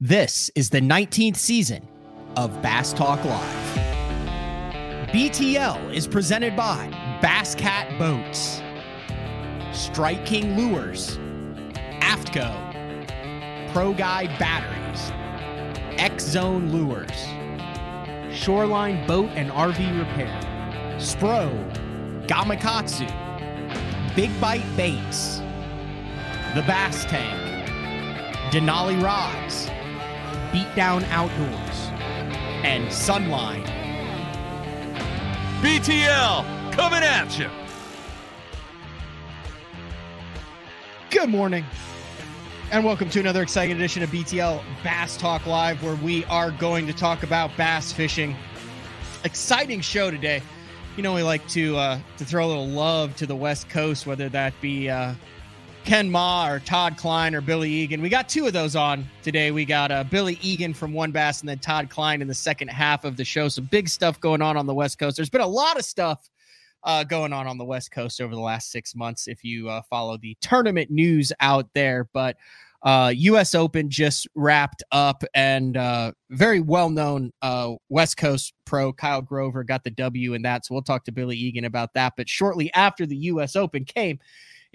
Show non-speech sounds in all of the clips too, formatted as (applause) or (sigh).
This is the 19th season of Bass Talk Live. BTL is presented by Bass Cat Boats, Strike King Lures, Aftco, Pro Guide Batteries, X Zone Lures, Shoreline Boat and RV Repair, Spro, Gamakatsu, Big Bite Baits, The Bass Tank, Denali Rods, Beatdown Outdoors, and Sunline. BTL coming at you. Good morning, and welcome to another exciting edition of BTL Bass Talk Live, where we are going to talk about bass fishing. Exciting show today. You know, we like to uh, to throw a little love to the West Coast, whether that be uh, Ken Mah or Todd Kline or Billy Egan. We got two of those on today. We got uh, Billy Egan from WON Bass and then Todd Kline in the second half of the show. Some big stuff going on on the West Coast. There's been a lot of stuff uh, going on on the West Coast over the last six months if you uh, follow the tournament news out there. But uh, U.S. Open just wrapped up, and uh, very well known uh, West Coast pro Kyle Grover got the W in that. So we'll talk to Billy Egan about that. But shortly after the U.S. Open came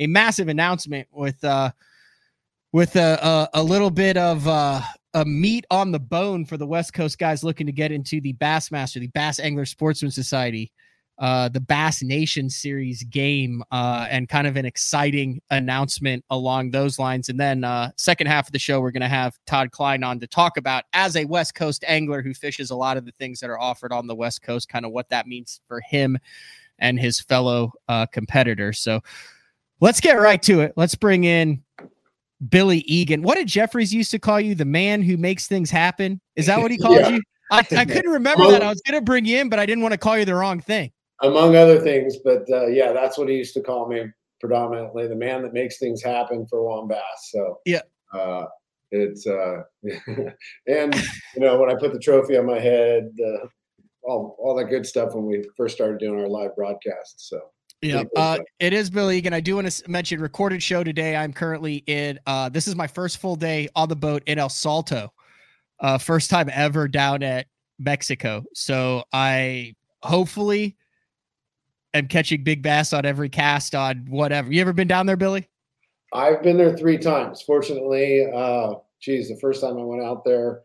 a massive announcement with uh, with a, a, a little bit of uh, a meat on the bone for the West Coast guys looking to get into the Bassmaster, the Bass Angler Sportsman Society, uh, the Bass Nation Series game, uh, and kind of an exciting announcement along those lines. And then uh, second half of the show, we're going to have Todd Kline on to talk about as a West Coast angler who fishes a lot of the things that are offered on the West Coast, kind of what that means for him and his fellow uh, competitors. So let's get right to it. Let's bring in Billy Egan. What did Jeffries used to call you? The man who makes things happen? Is that what he called (laughs) Yeah. you? I, (laughs) I couldn't remember that. I was going to bring you in, but I didn't want to call you the wrong thing. among other things. But uh, yeah, that's what he used to call me predominantly, the man that makes things happen for WON Bass. So Yeah. uh, it's uh, (laughs) and you know when I put the trophy on my head, uh, all all that good stuff when we first started doing our live broadcasts. So Yeah, uh, it is Billy Egan. I do want to mention recorded show today. I'm currently in. Uh, this is my first full day on the boat in El Salto. Uh, first time ever down at Mexico. So I hopefully am catching big bass on every cast on whatever. You ever been down there, Billy? I've been there three times. Fortunately, uh, geez, the first time I went out there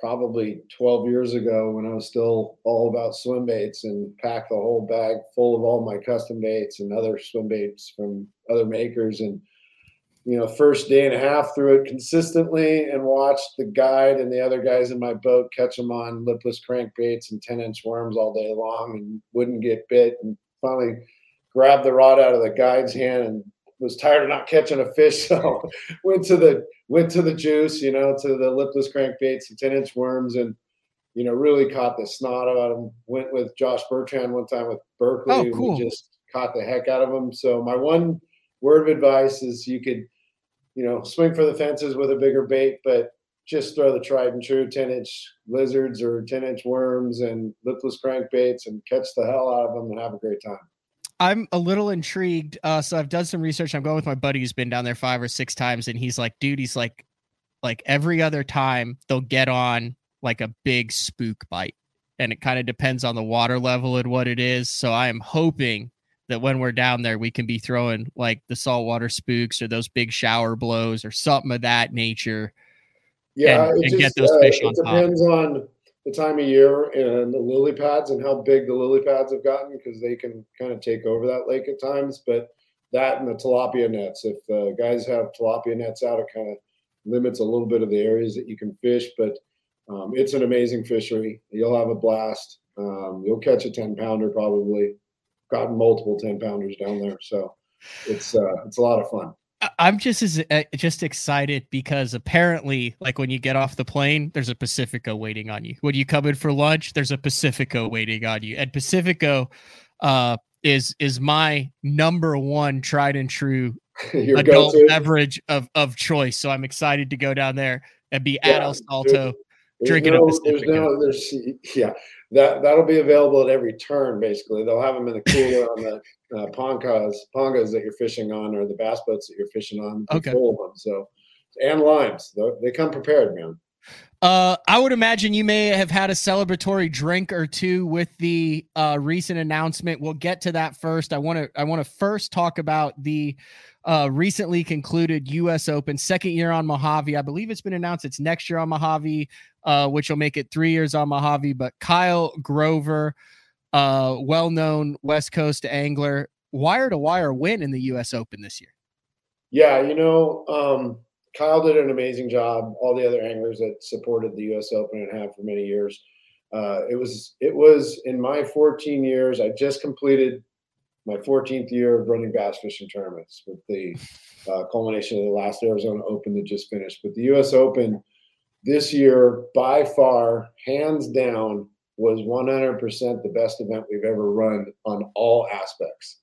probably 12 years ago when I was still all about swim baits and packed the whole bag full of all my custom baits and other swim baits from other makers. And, you know, first day and a half through it consistently and watched the guide and the other guys in my boat catch them on lipless crankbaits and 10 inch worms all day long and wouldn't get bit. And finally grabbed the rod out of the guide's hand and was tired of not catching a fish, (laughs) so went to the went to the juice, you know, to the lipless crankbaits and ten inch worms, and you know, really caught the snot out of them. Went with Josh Bertrand one time with Berkley, Oh, and we just caught the heck out of them. So my one word of advice is you could, you know, swing for the fences with a bigger bait, but just throw the tried and true 10 inch lizards or 10 inch worms and lipless crankbaits and catch the hell out of them and have a great time. I'm a little intrigued. Uh, so I've done some research. I'm going with my buddy who's been down there five or six times, and he's like, dude, he's like, like every other time they'll get on like a big spook bite, and it kind of depends on the water level and what it is. So I am hoping that when we're down there, we can be throwing like the saltwater spooks or those big shower blows or something of that nature. Yeah, and- it and get those uh, fish it on top. depends on the time of year and the lily pads and how big the lily pads have gotten because they can kind of take over that lake at times. But that and the tilapia nets, if uh, guys have tilapia nets out, it kind of limits a little bit of the areas that you can fish. But um, it's an amazing fishery. You'll have a blast. Um, you'll catch a ten pounder probably. Gotten multiple ten pounders down there, so it's uh, it's a lot of fun. I'm just as uh, just excited because apparently, like when you get off the plane, there's a Pacifico waiting on you. When you come in for lunch, there's a Pacifico waiting on you. And Pacifico uh, is is my number one tried and true (laughs) Your adult go-to. beverage of of choice. So I'm excited to go down there and be at El Salto. There's drinking a no, there's Pacifico. no, there's yeah, that that'll be available at every turn. Basically, they'll have them in the cooler on the uh, pongas, pongas that you're fishing on, or the bass boats that you're fishing on. Okay. full of them. So, and limes, they come prepared, man. Uh, I would imagine you may have had a celebratory drink or two with the uh, recent announcement. We'll get to that first. I want to I want to first talk about the uh, recently concluded U.S. Open, second year on Mojave. I believe it's been announced it's next year on Mojave, uh, which will make it three years on Mojave. But Kyle Grover, uh, well known West Coast angler, wire to wire win in the U.S. Open this year. Yeah, you know, um, Kyle did an amazing job. All the other anglers that supported the U.S. Open and have for many years. Uh, it was it was in my 14 years. I just completed my 14th year of running bass fishing tournaments with the uh, culmination of the last Arizona Open that just finished. But the U.S. Open this year, by far, hands down, was 100% the best event we've ever run on all aspects.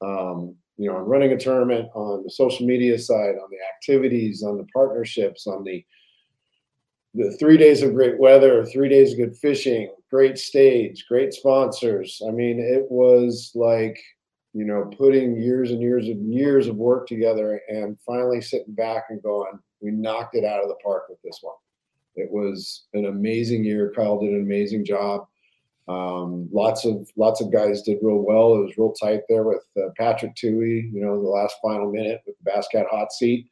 Um, you know, on running a tournament, on the social media side, on the activities, on the partnerships, on the the three days of great weather, three days of good fishing, great stage, great sponsors. I mean, it was like, you know, putting years and years and years of work together and finally sitting back and going, we knocked it out of the park with this one. It was an amazing year. Kyle did an amazing job. Um, lots of lots of guys did real well. It was real tight there with uh, Patrick Tuohy. You know, the last final minute with the Bass Cat hot seat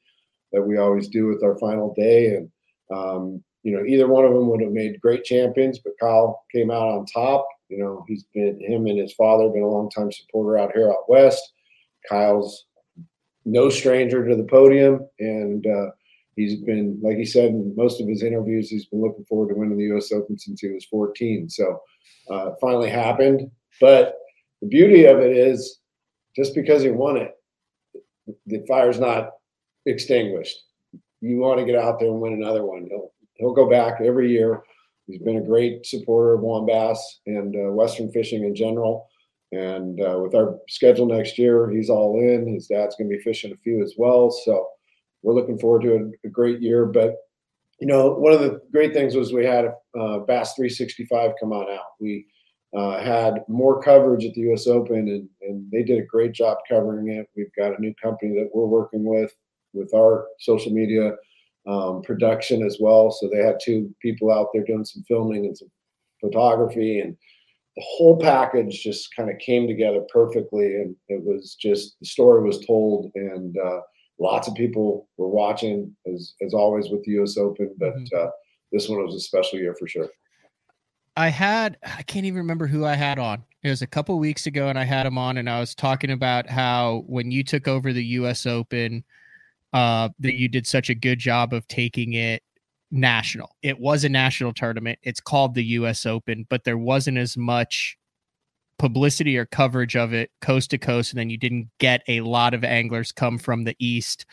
that we always do with our final day, and um, you know, either one of them would have made great champions, but Kyle came out on top. You know, he's been him and his father been a long time supporter out here out west. Kyle's no stranger to the podium, and uh, he's been, like he said in most of his interviews, he's been looking forward to winning the U.S. Open since he was 14. So uh, finally happened. But the beauty of it is, just because he won it, the fire's not extinguished. You want to get out there and win another one. He'll he'll go back every year. He's been a great supporter of WON Bass and uh, Western fishing in general. And uh, with our schedule next year, he's all in. His dad's going to be fishing a few as well. So we're looking forward to a, a, great year. But you know, one of the great things was we had uh, Bass 365 come on out. We uh, had more coverage at the U.S. Open, and, and they did a great job covering it. We've got a new company that we're working with with our social media um, production as well. So they had two people out there doing some filming and some photography, and the whole package just kind of came together perfectly. And it was just the story was told, and uh, lots of people were watching as as always with the U.S. Open, but mm-hmm. uh, this one was a special year for sure. I had I can't even remember who I had on. It was a couple weeks ago, and I had him on, and I was talking about how when you took over the U.S. Open, uh, that you did such a good job of taking it national. It was a national tournament. It's called the U.S. Open, but there wasn't as much publicity or coverage of it coast to coast, and then you didn't get a lot of anglers come from the east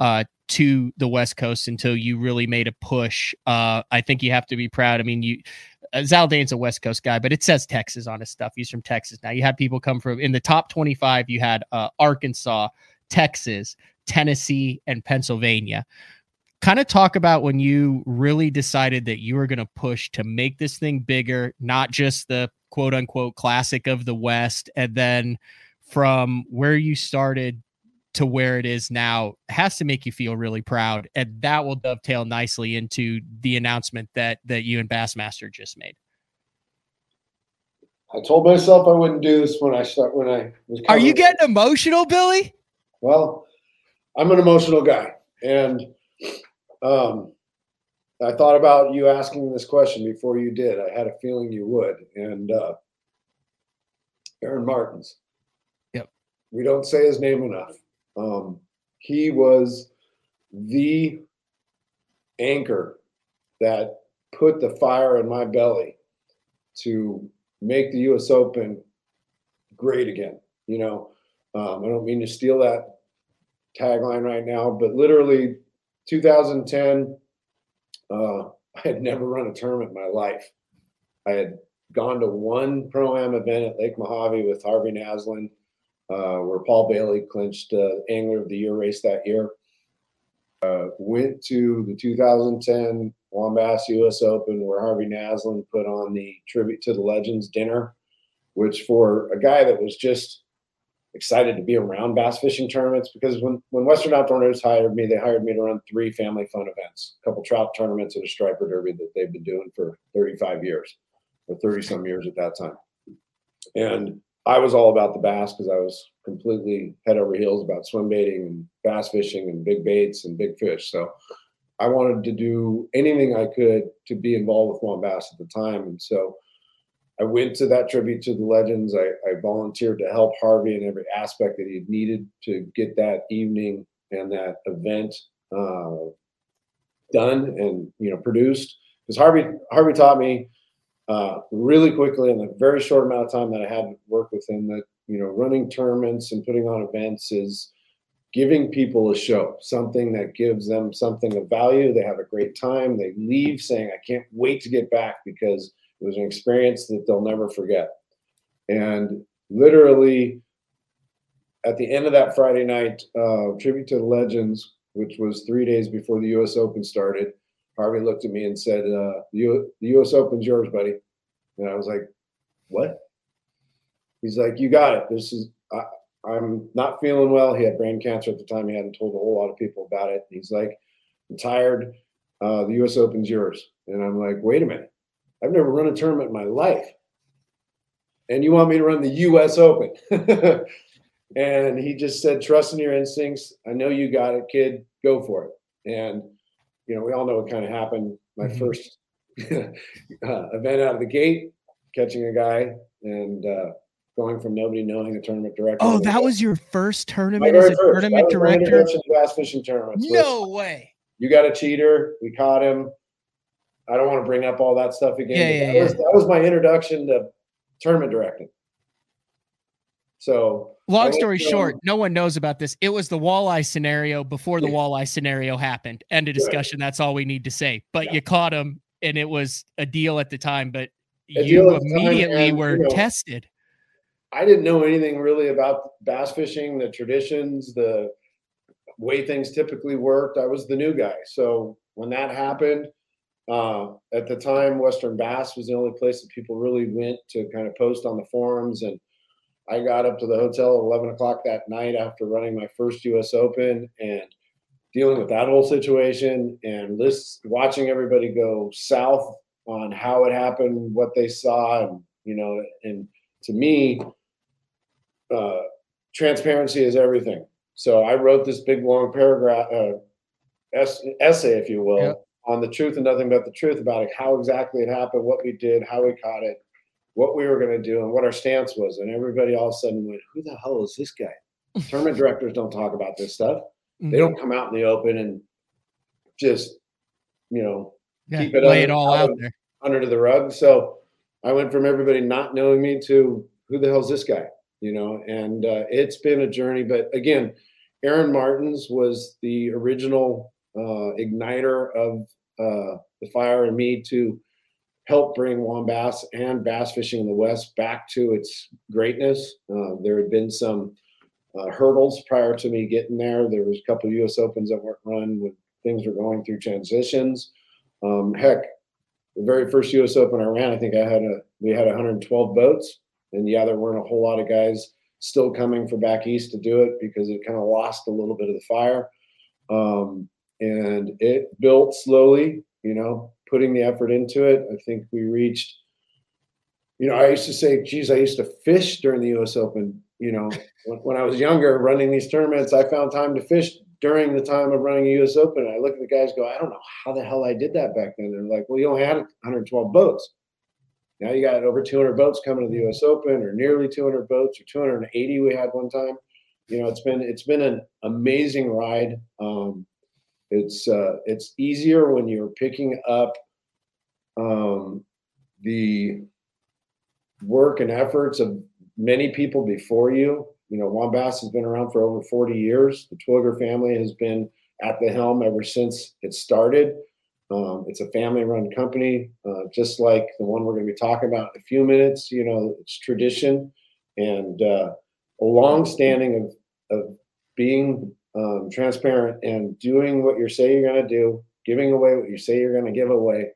uh, to the west coast until you really made a push. Uh, I think you have to be proud. I mean, you uh, Zaldain's a west coast guy, but it says Texas on his stuff. He's from Texas. Now you had people come from in the top 25. You had uh, Arkansas, Texas, Tennessee, and Pennsylvania kind of talk about when you really decided that you were going to push to make this thing bigger, not just the quote unquote classic of the West. And then from where you started to where it is now has to make you feel really proud. And that will dovetail nicely into the announcement that that you and Bassmaster just made. I told myself I wouldn't do this when I start when I was Are you getting emotional, Billy? Well, I'm an emotional guy. And um I thought about you asking this question before you did. I had a feeling you would. And uh, Aaron Martens. Yep. We don't say his name enough. Um, he was the anchor that put the fire in my belly to make the U.S. Open great again. You know, um, I don't mean to steal that tagline right now, but literally 2010 uh, (laughs) I had never run a tournament in my life. I had gone to one pro am event at Lake Mojave with Harvey Naslund, uh, where Paul Bailey clinched uh, Angler of the Year race that year. Uh, went to the 2010 WON Bass U.S. Open, where Harvey Naslund put on the tribute to the legends dinner, which for a guy that was just excited to be around bass fishing tournaments because when, when Western Outdoors hired me, they hired me to run three family fun events, a couple trout tournaments and a striper derby that they've been doing for 35 years or 30 some years at that time. And I was all about the bass because I was completely head over heels about swim baiting and bass fishing and big baits and big fish. So I wanted to do anything I could to be involved with WON Bass at the time. And so I went to that tribute to the legends. I, I volunteered to help Harvey in every aspect that he needed to get that evening and that event uh, done and you know produced. Because Harvey Harvey taught me uh, really quickly in a very short amount of time that I had worked with him that you know running tournaments and putting on events is giving people a show, something that gives them something of value. They have a great time. They leave saying, "I can't wait to get back because." It was an experience that they'll never forget. And literally, at the end of that Friday night, uh, tribute to the legends, which was three days before the U.S. Open started, Harvey looked at me and said, uh, the, "The U.S. Open's yours, buddy." And I was like, "What?" He's like, "You got it. This is." I, I'm not feeling well. He had brain cancer at the time. He hadn't told a whole lot of people about it. He's like, I'm tired. Uh, the U.S. Open's yours. And I'm like, wait a minute. I've never run a tournament in my life. And you want me to run the US Open. (laughs) and he just said, trust in your instincts. I know you got it, kid. Go for it. And, you know, we all know what kind of happened. My mm-hmm. first (laughs) uh, event out of the gate, catching a guy and uh, going from nobody knowing a tournament director. Oh, that was your first tournament as a tournament director? Fishing. No way. You got a cheater. We caught him. I don't want to bring up all that stuff again. Yeah, yeah, that, yeah. Was, that was my introduction to tournament directing. So, long story short, no one knows about this. It was the walleye scenario before the yeah. walleye scenario happened. End of discussion. Right. That's all we need to say. But yeah. you caught him, and it was a deal at the time. But a you immediately and, were you know, tested. I didn't know anything really about bass fishing, the traditions, the way things typically worked. I was the new guy. So when that happened, uh, at the time, Western Bass was the only place that people really went to kind of post on the forums. And I got up to the hotel at 11 o'clock that night after running my first US Open and dealing with that whole situation and list, watching everybody go south on how it happened, what they saw. And, you know, and to me, uh, transparency is everything. So I wrote this big long paragraph, uh, essay, if you will. Yep on the truth and nothing but the truth about it, how exactly it happened, what we did, how we caught it, what we were going to do, and what our stance was. And everybody all of a sudden went, "Who the hell is this guy?" (laughs) Tournament directors don't talk about this stuff. Mm-hmm. They don't come out in the open and just, you know, yeah, keep it lay under, it all out there under the rug. So I went from everybody not knowing me to who the hell's this guy, you know? And uh, it's been a journey. But again, Aaron Martens was the original uh, igniter of uh, the fire in me to help bring WON Bass and bass fishing in the West back to its greatness. Uh, there had been some uh, hurdles prior to me getting there. There was a couple U.S. Opens that weren't run when things were going through transitions. Um, heck, the very first U.S. Open I ran, I think I had a we had 112 boats, and yeah, there weren't a whole lot of guys still coming for back east to do it because it kind of lost a little bit of the fire. Um, and it built slowly, you know, putting the effort into it. I think we reached, you know, I used to say, geez, I used to fish during the US Open. You know, (laughs) when, when I was younger running these tournaments, I found time to fish during the time of running a US Open. I look at the guys go, I don't know how the hell I did that back then. They're like, well, you only had 112 boats. Now you got over 200 boats coming to the US Open or nearly 200 boats or 280 we had one time. You know, it's been it's been an amazing ride. Um, it's uh, it's easier when you're picking up um, the work and efforts of many people before you. You know, WON has been around for over 40 years. The Twilliger family has been at the helm ever since it started. Um, it's a family-run company, uh, just like the one we're going to be talking about in a few minutes. You know, it's tradition and uh, a long-standing of of being um, transparent and doing what you say you're going to do, giving away what you say you're going to give away,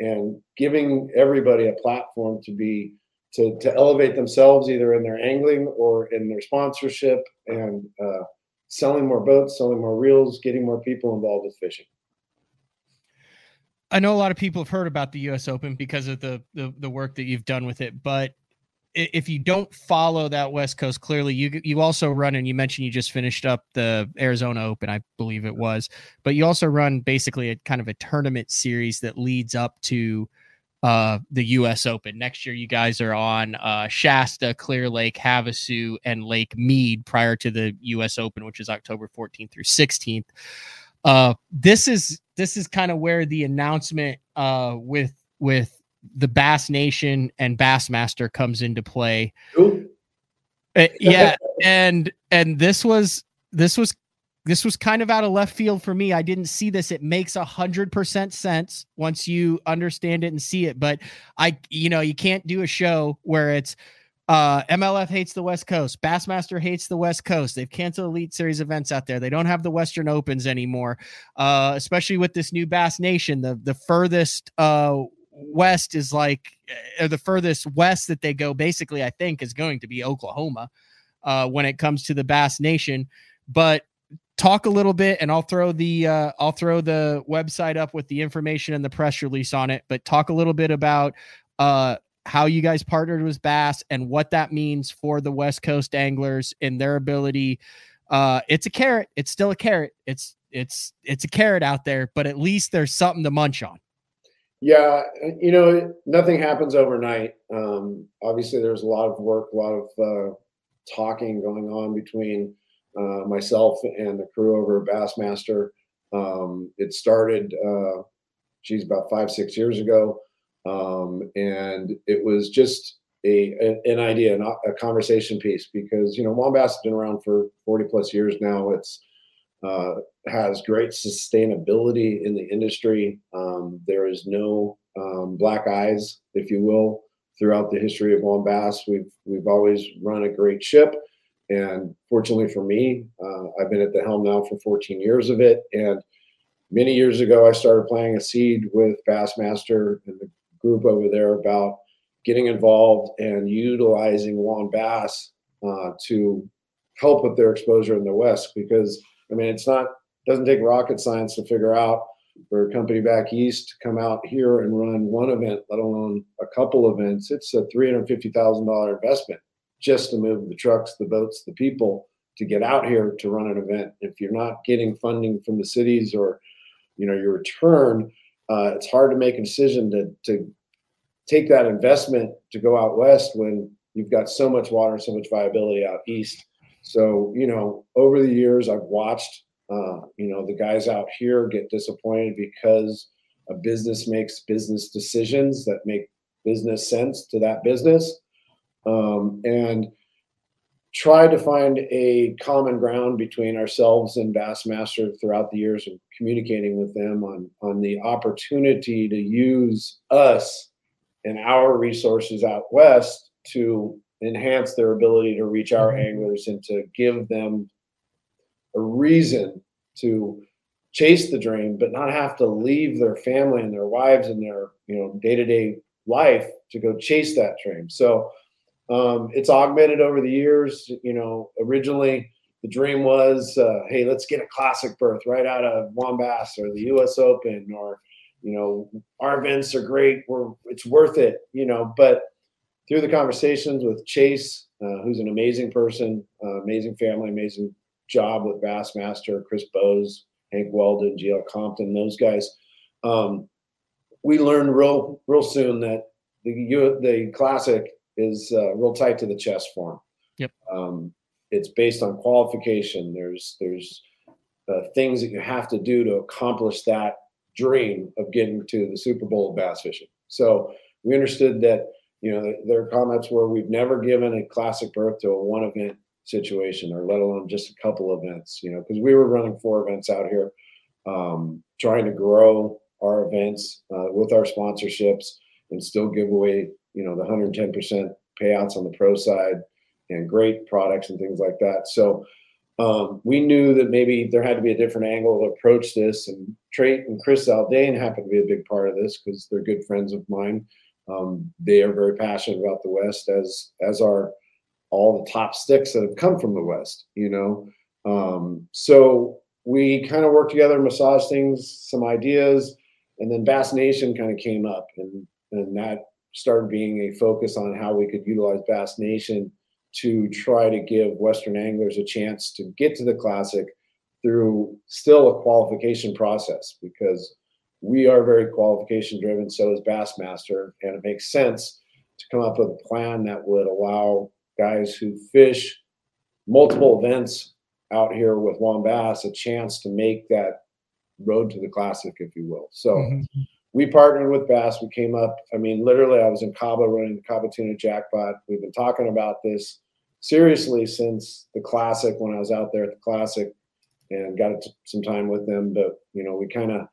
and giving everybody a platform to be to, to elevate themselves either in their angling or in their sponsorship and uh, selling more boats, selling more reels, getting more people involved with fishing. I know a lot of people have heard about the U.S. Open because of the, the the work that you've done with it, but if you don't follow that West Coast clearly, you you also run and you mentioned you just finished up the Arizona Open, I believe it was, but you also run basically a kind of a tournament series that leads up to uh, the U.S. Open. Next year, you guys are on uh, Shasta, Clear Lake, Havasu, and Lake Mead prior to the U.S. Open, which is October 14th through 16th. Uh, this is this is kind of where the announcement uh, with with the Bass Nation and Bassmaster comes into play. Uh, (laughs) yeah, and and this was this was this was kind of out of left field for me. I didn't see this. It makes a hundred percent sense once you understand it and see it. But I, you know, you can't do a show where it's uh, MLF hates the West Coast. Bassmaster hates the West Coast. They've canceled Elite Series events out there. They don't have the Western Opens anymore, uh, especially with this new Bass Nation. The the furthest uh, west is like, or the furthest west that they go, basically, I think, is going to be Oklahoma uh, when it comes to the Bass Nation. But talk a little bit and I'll throw the uh, I'll throw the website up with the information and the press release on it but talk a little bit about uh, how you guys partnered with Bass and what that means for the West Coast anglers and their ability uh, it's a carrot. It's still a carrot. It's it's it's a carrot out there but at least there's something to munch on yeah you know nothing happens overnight um, obviously there's a lot of work a lot of uh, talking going on between uh, myself and the crew over Bassmaster. Um, it started, uh, geez, about five, six years ago. Um, and it was just a, an idea, a conversation piece because, you know, has been around for 40 plus years now. It's, uh, has great sustainability in the industry. Um, there is no um, black eyes, if you will, throughout the history of WON Bass. We've we've always run a great ship. And fortunately for me, uh, I've been at the helm now for 14 years of it. And many years ago, I started playing a seed with Bassmaster and the group over there about getting involved and utilizing WON Bass uh, to help with their exposure in the West. Because I mean, it's not doesn't take rocket science to figure out for a company back east to come out here and run one event, let alone a couple events. It's a three hundred fifty thousand dollar investment just to move the trucks, the boats, the people to get out here to run an event. If you're not getting funding from the cities or, you know, your return, uh, it's hard to make a decision to to take that investment to go out west when you've got so much water so much viability out east. So, you know, over the years, I've watched, uh, you know, the guys out here get disappointed because a business makes business decisions that make business sense to that business um, and try to find a common ground between ourselves and Bassmaster throughout the years of communicating with them on on the opportunity to use us and our resources out west to enhance their ability to reach our mm-hmm. anglers and to give them a reason to chase the dream but not have to leave their family and their wives and their you know day-to-day life to go chase that dream so um, it's augmented over the years. You know, originally the dream was, uh, hey, let's get a classic berth right out of WON Bass or the U.S. Open, or you know, our events are great. We're it's worth it. You know, but through the conversations with Chase, uh, who's an amazing person, uh, amazing family, amazing job with Bassmaster, Chris Bowes, Hank Weldon, GL Compton, those guys. Um, we learned real real soon that the the classic is uh, real tight to the chest form. Yep. Um, it's based on qualification. There's there's uh, things that you have to do to accomplish that dream of getting to the Super Bowl of bass fishing. So we understood that you know their comments were we've never given a classic berth to a one event situation or let alone just a couple events you know because we were running four events out here um, trying to grow our events uh, with our sponsorships and still give away you know the 110% payouts on the pro side and great products and things like that. So um, we knew that maybe there had to be a different angle to approach this. And Trait and Chris Zaldain happened to be a big part of this because they're good friends of mine. Um, they are very passionate about the West, as as are all the top sticks that have come from the West. You know, um, so we kind of worked together, massage things, some ideas, and then Bass Nation kind of came up, and and that started being a focus on how we could utilize Bass Nation to try to give Western anglers a chance to get to the classic through still a qualification process because we are very qualification driven. So is Bassmaster, and it makes sense to come up with a plan that would allow guys who fish multiple events out here with WON-Bass a chance to make that road to the classic, if you will. So mm-hmm. we partnered with Bass. We came up. I mean, literally, I was in Cabo running the Cabo Tuna Jackpot. We've been talking about this seriously since the classic when I was out there at the classic and got some time with them. But you know, we kind of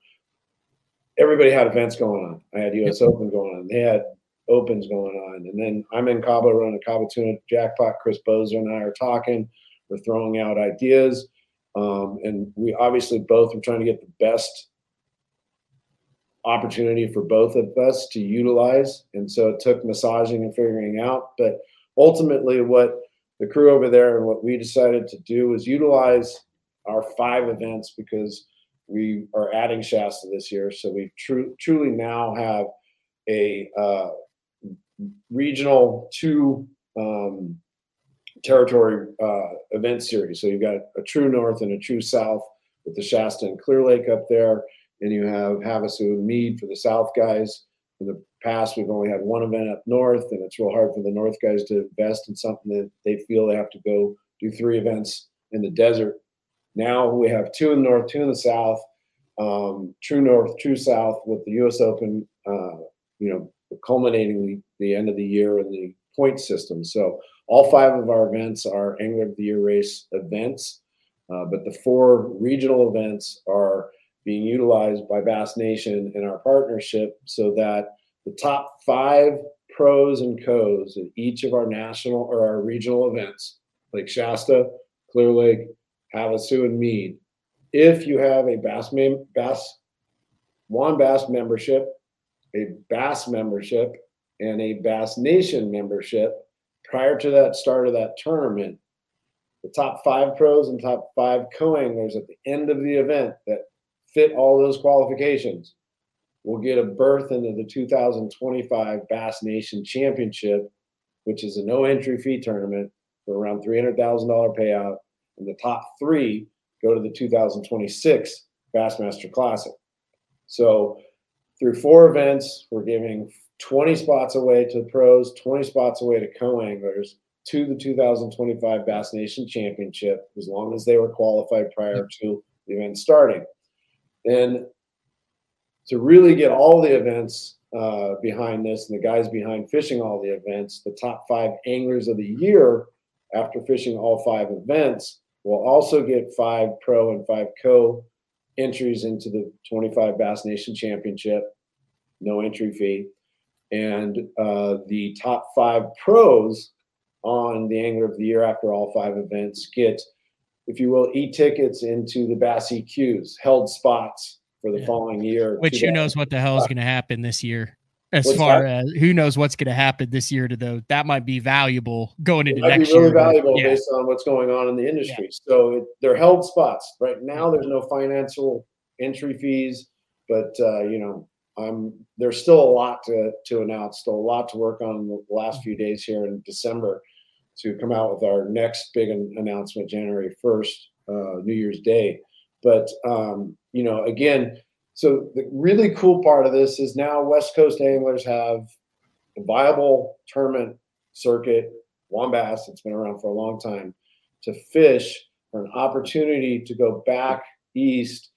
everybody had events going on. I had U.S. Yep. Open going on. They had opens going on, and then I'm in Cabo running a Cabo Tuna jackpot. Chris Bowes and I are talking. We're throwing out ideas, um, and we obviously both are trying to get the best opportunity for both of us to utilize. And so it took massaging and figuring out. But ultimately, what the crew over there and what we decided to do was utilize our five events because we are adding Shasta this year. So we tr- truly now have a uh, regional two um, territory uh, event series. So you've got a true north and a true south with the Shasta and Clear Lake up there. And you have Havasu and Mead for the south guys. In the past, we've only had one event up north, and it's real hard for the north guys to invest in something that they feel they have to go do three events in the desert now we have two in the north, two in the south, um, true north, true south with the U.S. Open, uh, you know, culminating the, the end of the year in the point system. So all five of our events are Angler of the Year race events, uh, but the four regional events are being utilized by Bass Nation in our partnership so that the top five pros and co's in each of our national or our regional events, like Shasta, Clear Lake, Havasu, and Mead. If you have a Bass, Bass WON-Bass membership, a Bass membership, and a Bass Nation membership prior to that start of that tournament, the top five pros and top five co-anglers at the end of the event that fit all those qualifications will get a berth into the 2025 Bass Nation Championship, which is a no entry fee tournament for around $300,000 payout and the top three go to the 2026 Bassmaster Classic. So through four events, we're giving 20 spots away to the pros, 20 spots away to co-anglers to the 2025 Bass Nation Championship, as long as they were qualified prior to the event starting. And to really get all the events uh, behind this and the guys behind fishing all the events, the top five anglers of the year after fishing all five events We'll also get five pro and five co entries into the 25 Bass Nation Championship, no entry fee. And uh, the top five pros on the Angler of the Year after all five events get, if you will, e tickets into the Bass EQs, held spots for the yeah. following year. Which who knows what the hell is going to happen this year? As What's far that? as who knows what's going to happen this year to those that might be valuable going into next really year. valuable yeah. based on what's going on in the industry. Yeah. So it, they're held spots right now. There's no financial entry fees, but uh, you know, I'm there's still a lot to to announce, still a lot to work on the last few days here in December to come out with our next big announcement, January 1st, uh, New Year's Day. But um, you know, again so the really cool part of this is now West Coast anglers have a viable tournament circuit, WON-Bass, it's been around for a long time, to fish for an opportunity to go back east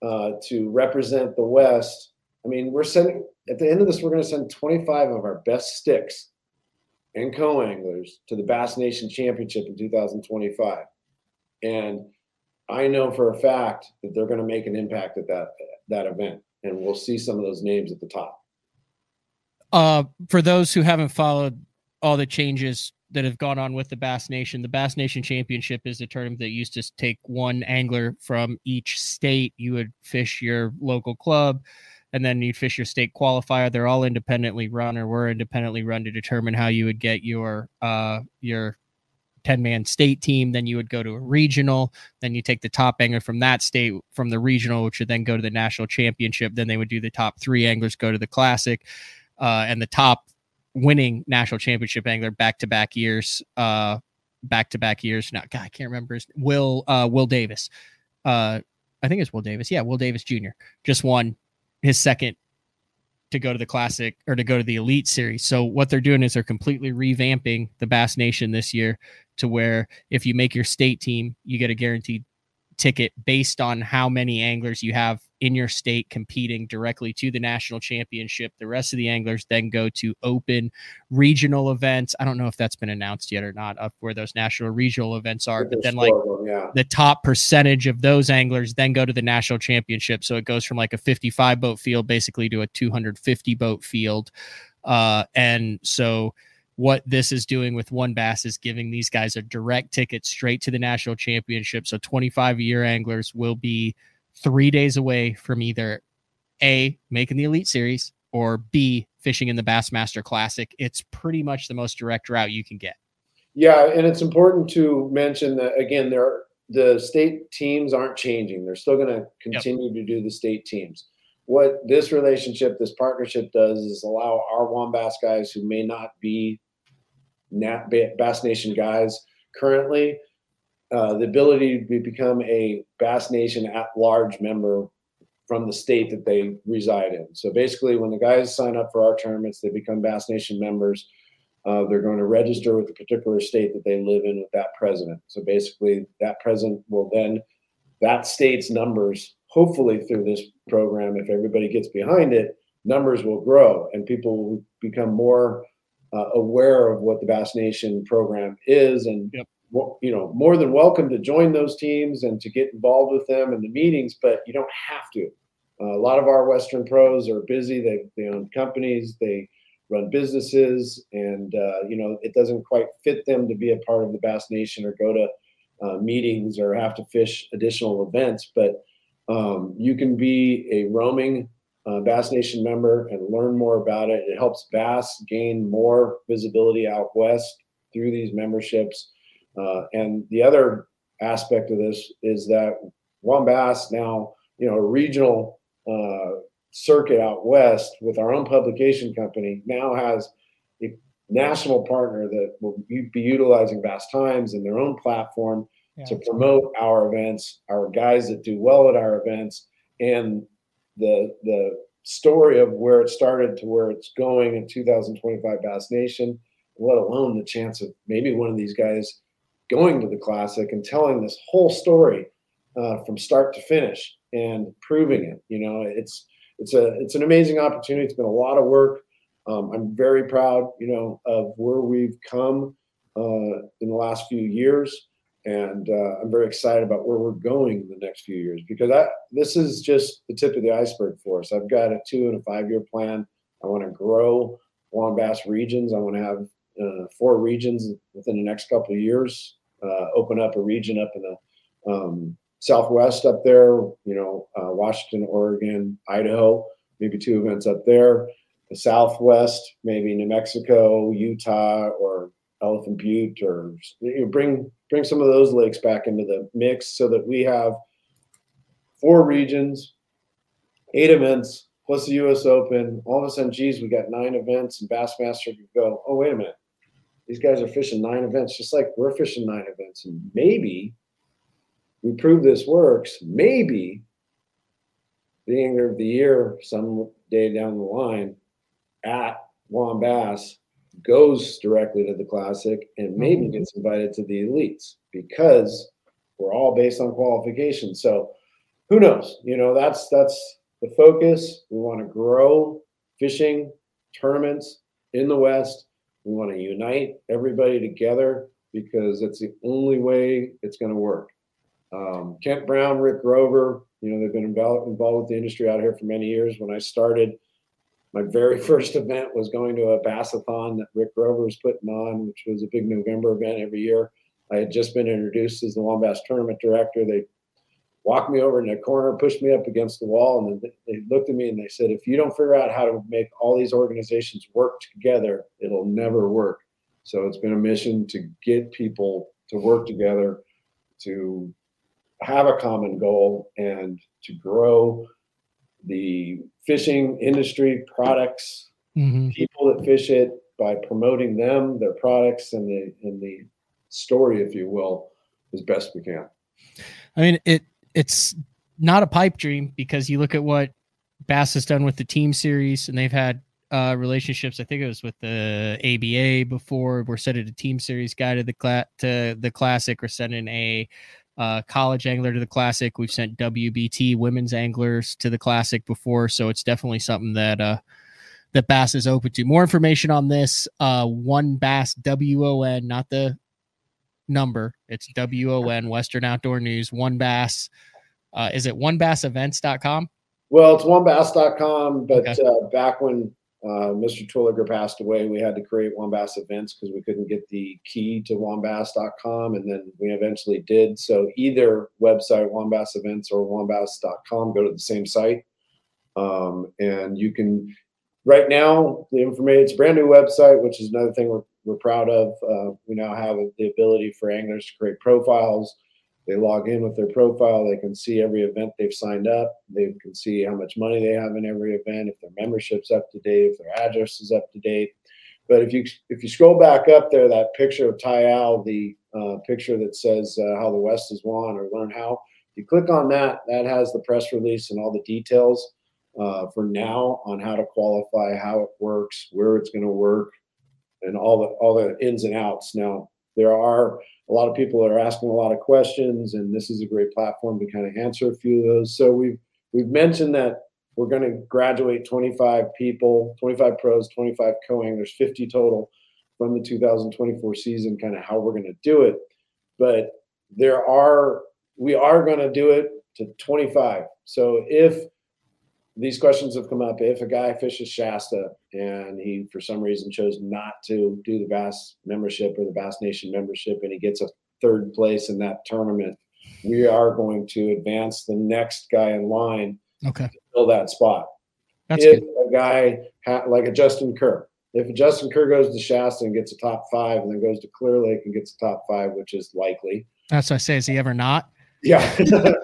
uh, to represent the West. I mean, we're sending at the end of this, we're going to send 25 of our best sticks and co-anglers to the Bass Nation Championship in 2025. And I know for a fact that they're going to make an impact at that that event, and we'll see some of those names at the top. Uh, for those who haven't followed all the changes that have gone on with the Bass Nation, the Bass Nation Championship is a tournament that used to take one angler from each state. You would fish your local club and then you'd fish your state qualifier. They're all independently run or were independently run to determine how you would get your uh your 10 man state team. Then you would go to a regional. Then you take the top angler from that state from the regional, which would then go to the national championship. Then they would do the top three anglers go to the classic. Uh, and the top winning national championship angler back to back years, back to back years. Now, God, I can't remember his Will, uh, Will Davis. Uh, I think it's Will Davis. Yeah, Will Davis Jr. just won his second to go to the classic or to go to the elite series. So what they're doing is they're completely revamping the Bass Nation this year to where if you make your state team, you get a guaranteed ticket based on how many anglers you have in your state competing directly to the national championship. The rest of the anglers then go to open regional events. I don't know if that's been announced yet or not of where those national regional events are, but then like yeah. the top percentage of those anglers then go to the national championship. So it goes from like a 55 boat field basically to a 250 boat field. Uh, and so what this is doing with WON Bass is giving these guys a direct ticket straight to the national championship. So 25 year anglers will be three days away from either A, making the Elite Series or B, fishing in the Bassmaster Classic. It's pretty much the most direct route you can get. Yeah, and it's important to mention that again, there the state teams aren't changing. They're still going to continue yep. to do the state teams. What this relationship, this partnership does is allow our WON Bass guys who may not be Nat Bass Nation guys currently uh, the ability to become a Bass Nation at large member from the state that they reside in. So basically, when the guys sign up for our tournaments, they become Bass Nation members. Uh, they're going to register with the particular state that they live in with that president. So basically, that president will then, that state's numbers, hopefully through this program, if everybody gets behind it, numbers will grow and people will become more uh, aware of what the Bass Nation program is and yep. You know more than welcome to join those teams and to get involved with them in the meetings, but you don't have to. Uh, a lot of our Western pros are busy. They they own companies. They run businesses, and uh, you know it doesn't quite fit them to be a part of the Bass Nation or go to uh, meetings or have to fish additional events. But um, you can be a roaming uh, Bass Nation member and learn more about it. It helps Bass gain more visibility out west through these memberships. Uh, and the other aspect of this is that WON Bass now, you know, a regional uh, circuit out west with our own publication company now has a national partner that will be utilizing Bass Times and their own platform yeah, to promote our events, our guys that do well at our events, and the the story of where it started to where it's going in 2025 Bass Nation, let alone the chance of maybe one of these guys going to the classic and telling this whole story uh, from start to finish and proving it. You know, it's it's a it's an amazing opportunity. It's been a lot of work. Um, I'm very proud, you know, of where we've come uh, in the last few years and uh, I'm very excited about where we're going in the next few years because I, this is just the tip of the iceberg for us. I've got a two and a five year plan. I want to grow WON Bass regions. I want to have uh, four regions within the next couple of years. Uh, open up a region up in the um, Southwest up there. You know, uh, Washington, Oregon, Idaho. Maybe two events up there. The Southwest, maybe New Mexico, Utah, or Elephant Butte, or you know, bring bring some of those lakes back into the mix so that we have four regions, eight events, plus the U.S. Open. All of a sudden, geez, we got nine events, and Bassmaster could go, oh wait a minute, these guys are fishing nine events, just like we're fishing nine events, and maybe we prove this works. Maybe the angler of the year some day down the line at WON Bass goes directly to the classic and maybe mm-hmm. gets invited to the elites because we're all based on qualification. So who knows? You know, that's that's the focus. We want to grow fishing tournaments in the West. We want to unite everybody together because it's the only way it's going to work. Um, Kent Brown, Rick Grover, you know, they've been involved, involved with the industry out here for many years. When I started, my very (laughs) first event was going to a bassathon that Rick Grover was putting on, which was a big November event every year. I had just been introduced as the WON Bass tournament director. They walked me over in the corner, pushed me up against the wall, and they looked at me and they said, "If you don't figure out how to make all these organizations work together, it'll never work." So it's been a mission to get people to work together, to have a common goal, and to grow the fishing industry products, mm-hmm. people that fish it by promoting them, their products, and the and the story, if you will, as best we can. I mean, it it's not a pipe dream because you look at what Bass has done with the team series, and they've had uh, relationships. I think it was with the ABA before. We're sending a team series guy to the cla- to the classic. We're sending a uh, college angler to the classic. We've sent WBT women's anglers to the classic before, so it's definitely something that uh, that Bass is open to. More information on this, uh, WON Bass W O N, not the number. It's W O N Western Outdoor News. WON Bass. Uh, is it wonbassevents.com? Well, it's wonbass.com, but okay. uh, back when uh, Mr. Terwilliger passed away, we had to create Bass Events because we couldn't get the key to wonbass.com, and then we eventually did. So either website, Bass Events or wonbass.com, go to the same site, um, and you can. Right now, the information it's a brand new website, which is another thing we're we're proud of. Uh, we now have the ability for anglers to create profiles they log in with their profile. They can see every event they've signed up. They can see how much money they have in every event, if their membership's up to date, if their address is up to date. But if you if you scroll back up there, that picture of Ty Al, the uh, picture that says uh, how the West is won or learn how, if you click on that, that has the press release and all the details uh, for now on how to qualify, how it works, where it's going to work, and all the all the ins and outs. Now there are a lot of people that are asking a lot of questions, and this is a great platform to kind of answer a few of those. So we've we've mentioned that we're going to graduate 25 people, 25 pros, 25 co-ang. There's 50 total from the 2024 season. Kind of how we're going to do it, but there are we are going to do it to 25. So if these questions have come up. If a guy fishes Shasta and he, for some reason, chose not to do the Bass membership or the Bass Nation membership, and he gets a third place in that tournament, we are going to advance the next guy in line okay. to fill that spot. That's if good. a guy ha- like a Justin Kerr, if Justin Kerr goes to Shasta and gets a top five, and then goes to Clear Lake and gets a top five, which is likely. That's what I say. Is he ever not? Yeah. (laughs)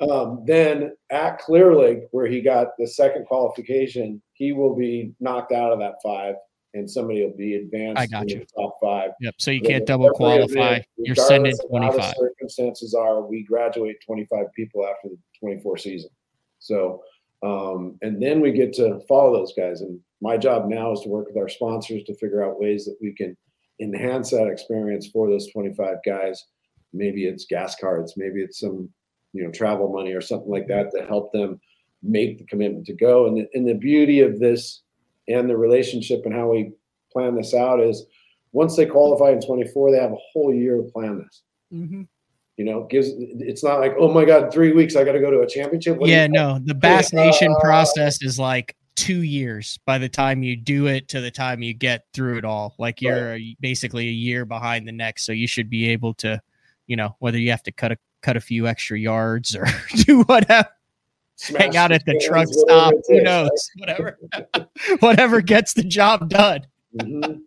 Um, then at Clear Lake, where he got the second qualification, he will be knocked out of that five, and somebody will be advanced. I got you. top five. Yep. So you can't double qualify. You're sending twenty five. Circumstances are we graduate twenty five people after the twenty four season. So, um, and then we get to follow those guys. And my job now is to work with our sponsors to figure out ways that we can enhance that experience for those twenty five guys. Maybe it's gas cards. Maybe it's some you know travel money or something like that to help them make the commitment to go. And the, and the beauty of this and the relationship and how we plan this out is once they qualify in 24, they have a whole year to plan this. Mm-hmm. You know, gives it's not like oh my god, three weeks I got to go to a championship. What yeah, no, the Bass Nation uh, process is like two years by the time you do it to the time you get through it all. Like you're right. basically a year behind the next, so you should be able to, you know, whether you have to cut a cut a few extra yards or (laughs) do whatever. Smash hang out at the truck stop. Who knows? Whatever, (laughs) whatever gets the job done. Mm-hmm.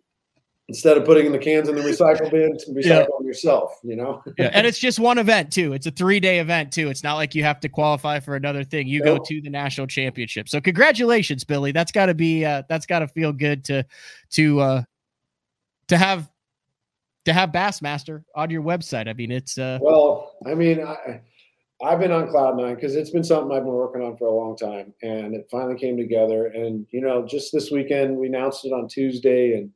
Instead of putting the cans in the recycle bin, recycle yeah. them yourself. You know. (laughs) yeah, and it's just one event too. It's a three-day event too. It's not like you have to qualify for another thing. You no. go to the national championship. So congratulations, Billy. That's got to be. Uh, that's got to feel good to to uh, to have to have Bassmaster on your website. I mean, it's uh well, I mean, I I've been on cloud nine because it's been something I've been working on for a long time, and it finally came together. And you know, just this weekend we announced it on Tuesday, and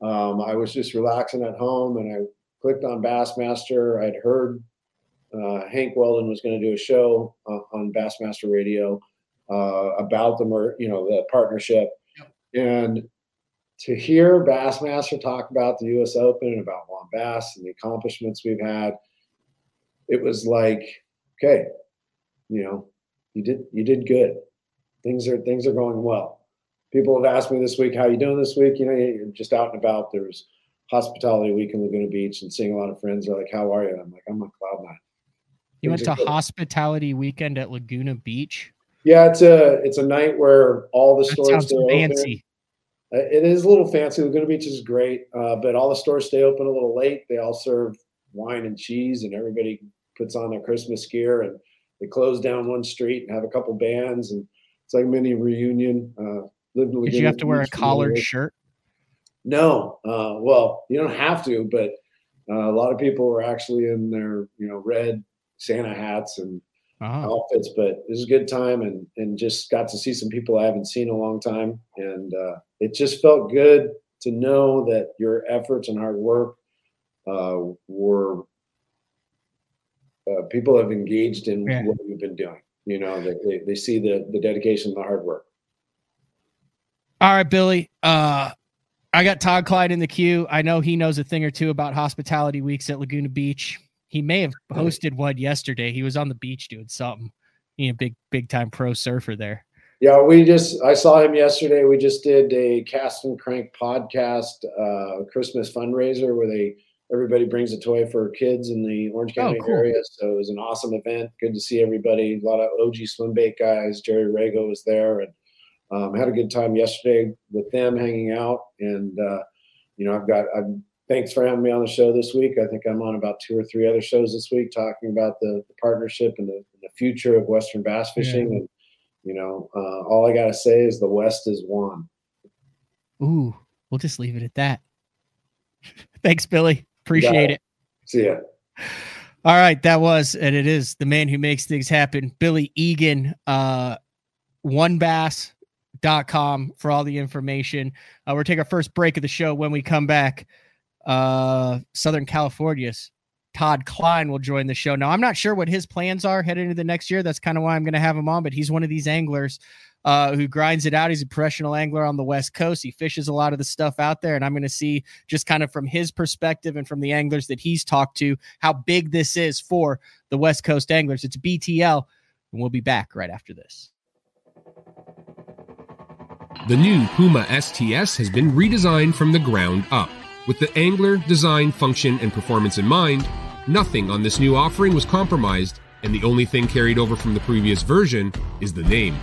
um, I was just relaxing at home, and I clicked on Bassmaster. I'd heard uh, Hank Weldon was going to do a show uh, on Bassmaster Radio uh, about the mer- you know the partnership, yep. and to hear Bassmaster talk about the U.S. Open and about WON Bass and the accomplishments we've had, it was like, okay, you know, you did you did good. Things are things are going well. People have asked me this week, "How you doing this week?" You know, you're just out and about. There's hospitality week in Laguna Beach, and seeing a lot of friends They're like, "How are you?" I'm like, "I'm on cloud nine." You went to good. hospitality weekend at Laguna Beach. Yeah, it's a it's a night where all the That stores sounds stay open. fancy. Uh, It is a little fancy. Laguna Beach is great, uh, but all the stores stay open a little late. They all serve wine and cheese, and everybody puts on their Christmas gear. And they close down one street and have a couple bands, and it's like a mini reunion. Uh, Did you have to wear a collared shirt? No, uh, well, you don't have to, but uh, a lot of people were actually in their you know red Santa hats and Oh, outfits, but it was a good time and and just got to see some people I haven't seen in a long time, and uh, it just felt good to know that your efforts and hard work uh, were uh, people have engaged in Yeah. what we've been doing. You know, they, they, they see the the dedication and the hard work. All right, Billy. Uh, I got Todd Kline in the queue. I know he knows a thing or two about hospitality weeks at Laguna Beach. He may have hosted one yesterday. He was on the beach doing something. He a big, big time pro surfer there. Yeah, we just I saw him yesterday. We just did a cast and crank podcast uh Christmas fundraiser where they everybody brings a toy for kids in the Orange Oh, County cool. area. So it was an awesome event. Good to see everybody. A lot of OG swim bait guys. Jerry Rago was there and um, had a good time yesterday with them hanging out. And uh, you know, I've got I'm thanks for having me on the show this week. I think I'm on about two or three other shows this week talking about the, the partnership and the, the future of Western bass fishing and you know, uh, all I gotta say is the West is won. Ooh, we'll just leave it at that. (laughs) Thanks, Billy. Appreciate it. it. See ya. All right, that was and it is the man who makes things happen, Billy Egan, uh wonbass.com for all the information. Uh, we're taking our first break of the show. When we come back, uh Southern California's Todd Kline will join the show. Now, I'm not sure what his plans are heading into the next year. That's kind of why I'm going to have him on, but he's one of these anglers uh, who grinds it out. He's a professional angler on the West Coast. He fishes a lot of the stuff out there, and I'm going to see just kind of from his perspective and from the anglers that he's talked to how big this is for the West Coast anglers. It's BTL, and we'll be back right after this. The new Puma STS has been redesigned from the ground up. With the angler, design, function, and performance in mind, nothing on this new offering was compromised, and the only thing carried over from the previous version is the name.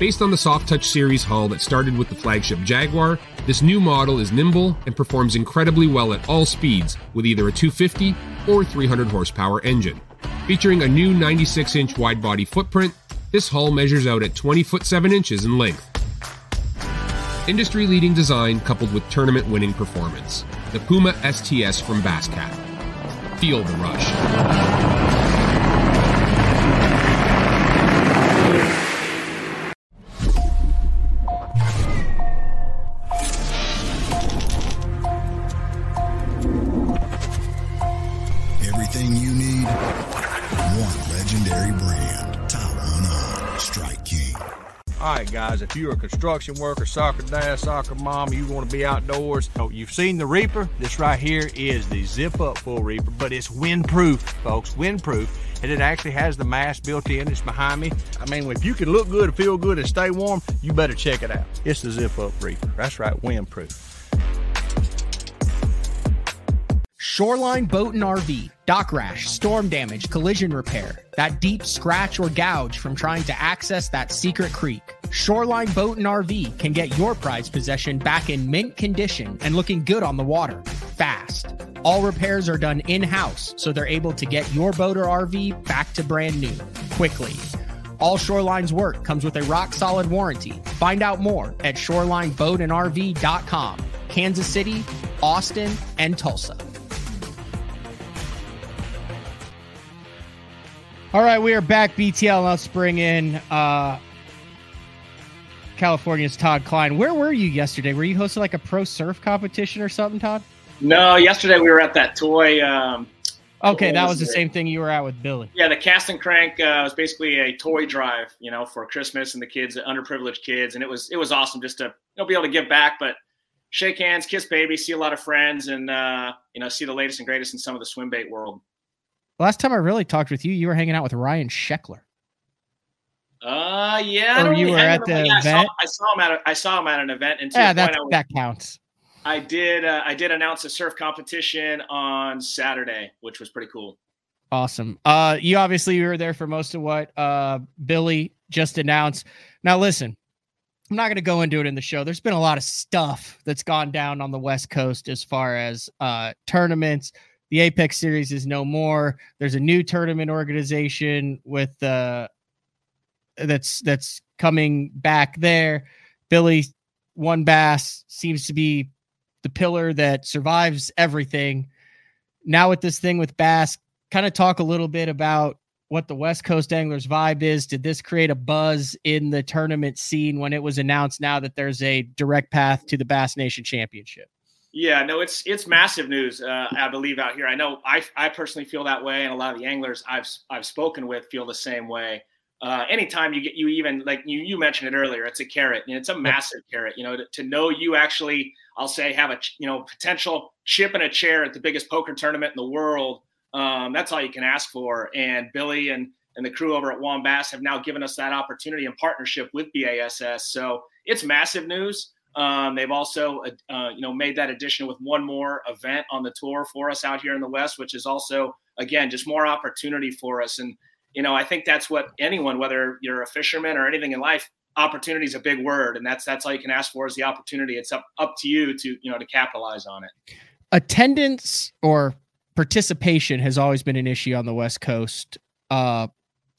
Based on the Soft Touch series hull that started with the flagship Jaguar, this new model is nimble and performs incredibly well at all speeds with either a 250 or 300 horsepower engine. Featuring a new 96 inch wide body footprint, this hull measures out at 20 foot 7 inches in length. Industry leading design coupled with tournament winning performance. The Puma STS from Bass Cat. Feel the rush. All right, guys, if you're a construction worker, soccer dad, soccer mom, you want to be outdoors, oh, you've seen the Reaper. This right here is the zip up full Reaper, but it's windproof, folks, windproof. And it actually has the mast built in. It's behind me. I mean, if you can look good, feel good, and stay warm, you better check it out. It's the zip up Reaper. That's right, windproof. Shoreline Boat and RV, dock rash, storm damage, collision repair, that deep scratch or gouge from trying to access that secret creek. Shoreline Boat and RV can get your prized possession back in mint condition and looking good on the water fast. All repairs are done in house, so they're able to get your boat or RV back to brand new quickly. All Shoreline's work comes with a rock solid warranty. Find out more at shorelineboatandrv.com. Kansas City, Austin, and Tulsa. All right, we are back. BTL. Let's bring in uh, California's Todd Kline. Where were you yesterday? Were you hosting like a pro surf competition or something, Todd? No, yesterday we were at that toy. Um, Okay, that was was the same thing you were at with Billy. yeah, the cast and crank uh, was basically a toy drive, you know, for Christmas and the kids, the underprivileged kids, and it was it was awesome just to you know be able to give back, but shake hands, kiss baby, see a lot of friends, and uh, you know see the latest and greatest in some of the swim bait world. Last time I really talked with you, you were hanging out with Ryan Sheckler. Uh, yeah. I Or don't you really were at the Yeah, I saw, event? I saw him at a, I saw him at an event, and Yeah, that I, that counts. I did uh, I did announce a surf competition on Saturday, which was pretty cool. Awesome. Uh, you obviously were there for most of what uh Billy just announced. Now, listen, I'm not going to go into it in the show. There's been a lot of stuff that's gone down on the West Coast as far as uh tournaments. The Apex Series is no more. There's a new tournament organization with uh that's that's coming back there. Billy WON Bass seems to be the pillar that survives everything. Now with this thing with bass, kind of talk a little bit about what the West Coast Anglers vibe is. Did this create a buzz in the tournament scene when it was announced now that there's a direct path to the Bass Nation Championship? Yeah, no, it's it's massive news. Uh, I believe out here. I know I I personally feel that way, and a lot of the anglers I've I've spoken with feel the same way. Uh, anytime you get you even like you you mentioned it earlier, it's a carrot and it's a massive carrot. You know, to, to know you actually, I'll say, have a you know potential chip in a chair at the biggest poker tournament in the world um, that's all you can ask for. And Billy and and the crew over at WON Bass have now given us that opportunity in partnership with BASS. So it's massive news. Um, they've also, uh, uh, you know, made that addition with one more event on the tour for us out here in the West, which is also, again, just more opportunity for us. And you know, I think that's what anyone, whether you're a fisherman or anything in life, opportunity is a big word, and that's that's all you can ask for is the opportunity. It's up up to you to you know to capitalize on it. Attendance or participation has always been an issue on the West Coast. Uh,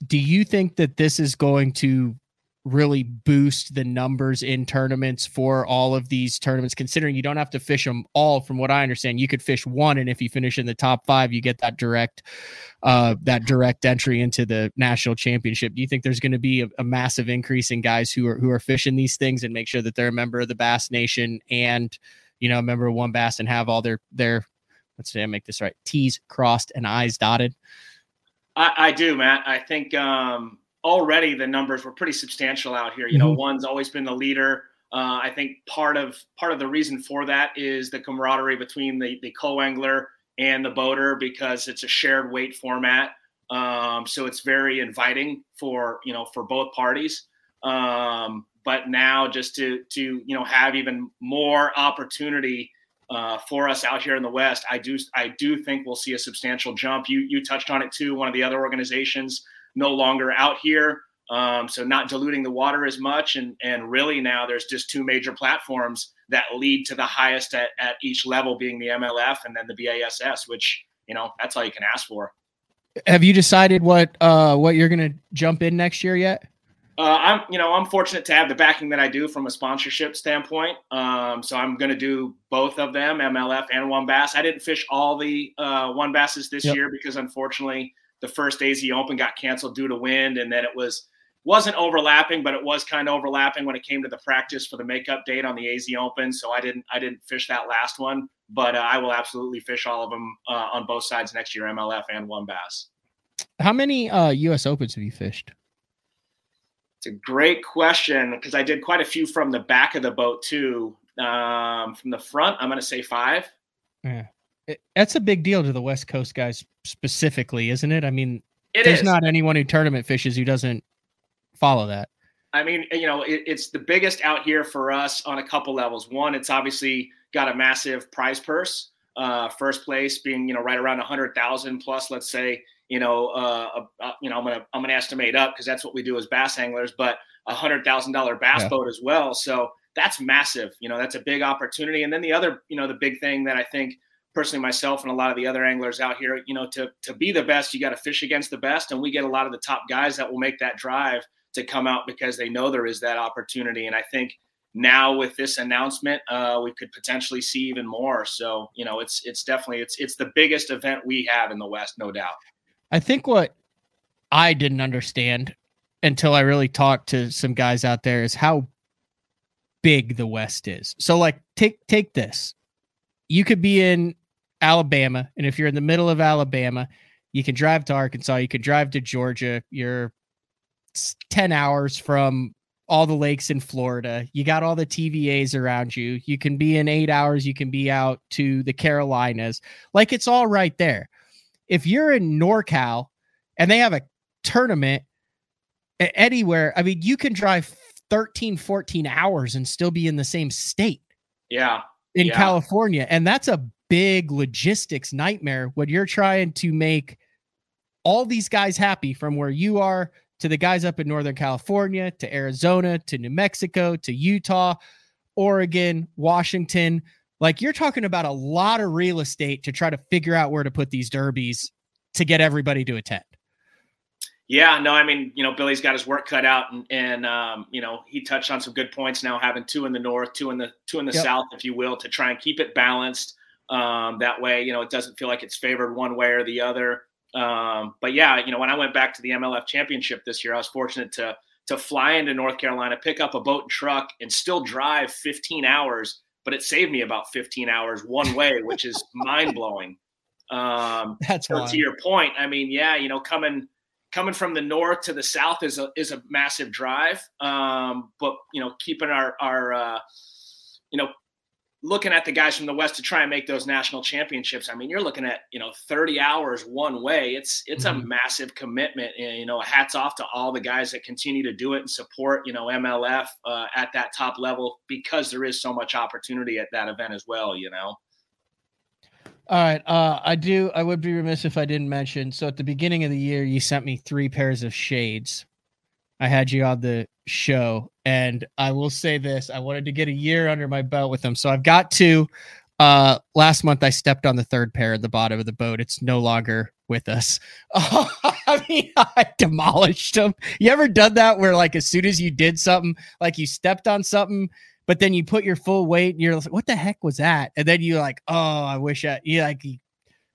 do you think that this is going to really boost the numbers in tournaments for all of these tournaments considering you don't have to fish them all from what i understand you could fish one and if you finish in the top five you get that direct uh that direct entry into the national championship do you think there's going to be a, a, massive increase in guys who are who are fishing these things and make sure that they're a member of the bass nation and you know a member of WON Bass and have all their their let's say I make this right. T's crossed and I's dotted. I, I do, Matt. I think um, already the numbers were pretty substantial out here. You mm-hmm. know, one's always been the leader. Uh, I think part of part of the reason for that is the camaraderie between the the co-angler and the boater because it's a shared weight format. Um, so it's very inviting for you know for both parties. Um, but now just to to you know have even more opportunity uh, for us out here in the West, I do I do think we'll see a substantial jump. You you touched on it too. One of the other organizations no longer out here, um, so not diluting the water as much, and and really now there's just two major platforms that lead to the highest at, at each level, being the MLF and then the BASS, which you know that's all you can ask for. Have you decided what uh, what you're going to jump in next year yet? Uh, I'm, you know, I'm fortunate to have the backing that I do from a sponsorship standpoint. Um, so I'm going to do both of them, MLF and WON Bass. I didn't fish all the uh, WON Basses this yep. year because unfortunately the first AZ Open got canceled due to wind, and then it was wasn't overlapping, but it was kind of overlapping when it came to the practice for the makeup date on the AZ Open. So I didn't I didn't fish that last one, but uh, I will absolutely fish all of them uh, on both sides next year, MLF and WON Bass. How many U.S. Uh, Opens have you fished? It's a great question because I did quite a few from the back of the boat too. Um, from the front, I'm going to say five. Yeah, it, that's a big deal to the West Coast guys specifically, isn't it? I mean, it there's is. not anyone who tournament fishes who doesn't follow that. I mean, you know, it, it's the biggest out here for us on a couple levels. One, it's obviously got a massive prize purse. Uh, first place being, you know, right around a hundred thousand plus, let's say, you know, uh, uh, you know, I'm gonna I'm gonna estimate up because that's what we do as bass anglers, but a hundred thousand dollar bass yeah. boat as well. So that's massive. You know, that's a big opportunity. And then the other, you know, the big thing that I think personally myself and a lot of the other anglers out here, you know, to to be the best, you got to fish against the best, and we get a lot of the top guys that will make that drive to come out because they know there is that opportunity. And I think now with this announcement, uh, we could potentially see even more. So you know, it's it's definitely it's it's the biggest event we have in the West, no doubt. I think what I didn't understand until I really talked to some guys out there is how big the West is. So like take take this. You could be in Alabama and if you're in the middle of Alabama, you can drive to Arkansas, you could drive to Georgia. You're 10 hours from all the lakes in Florida. You got all the TVAs around you. You can be in 8 hours, you can be out to the Carolinas. Like it's all right there if you're in NorCal and they have a tournament anywhere, I mean, you can drive 13, 14 hours and still be in the same state. Yeah. In yeah. California. And that's a big logistics nightmare when you're trying to make all these guys happy from where you are to the guys up in Northern California to Arizona to New Mexico to Utah, Oregon, Washington. Like you're talking about a lot of real estate to try to figure out where to put these derbies to get everybody to attend. Yeah, no, I mean, you know, Billy's got his work cut out, and, and um, you know, he touched on some good points now, having two in the north, two in the two in the yep. south, if you will, to try and keep it balanced. Um, that way, you know, it doesn't feel like it's favored one way or the other. Um, but yeah, you know, when I went back to the MLF championship this year, I was fortunate to to fly into North Carolina, pick up a boat and truck, and still drive 15 hours. But it saved me about 15 hours one way, which is (laughs) mind blowing. Um, That's so to your point. I mean, yeah, you know, coming coming from the north to the south is a is a massive drive. Um, but you know, keeping our our uh, you know looking at the guys from the west to try and make those national championships i mean you're looking at you know 30 hours one way it's it's mm-hmm. a massive commitment and you know hats off to all the guys that continue to do it and support you know mlf uh, at that top level because there is so much opportunity at that event as well you know all right. Uh, I do. I would be remiss if I didn't mention. So at the beginning of the year, you sent me three pairs of shades. I had you on the show, and I will say this: I wanted to get a year under my belt with them, so I've got two. Uh, last month I stepped on the third pair at the bottom of the boat. It's no longer with us. Oh, (laughs) I mean, I demolished them. You ever done that where, like, as soon as you did something, like you stepped on something but then you put your full weight and you're like, what the heck was that? And then you're like, oh, I wish I, you like,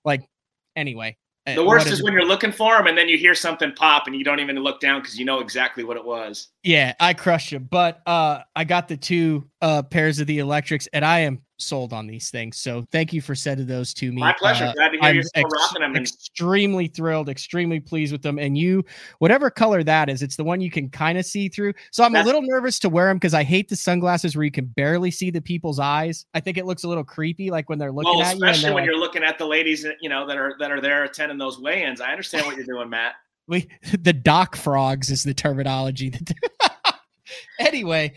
like, anyway. Eh, the worst is, is when you're looking for them and then you hear something pop and you don't even look down because you know exactly what it was. Yeah, I crushed you. But uh, I got the two uh, pairs of the electrics and I am sold on these things. So thank you for sending those to me. My pleasure. Uh, Glad to hear I'm you're still ex- rocking them. Extremely thrilled, extremely pleased with them. And you, whatever color that is, it's the one you can kind of see through. So I'm That's- a little nervous to wear them because I hate the sunglasses where you can barely see the people's eyes. I think it looks a little creepy, like when they're looking well, at you. Especially when like, you're looking at the ladies, you know, that are that are there attending those weigh-ins. I understand what you're doing, Matt. (laughs) We (laughs) the dock frogs is the terminology. (laughs) anyway,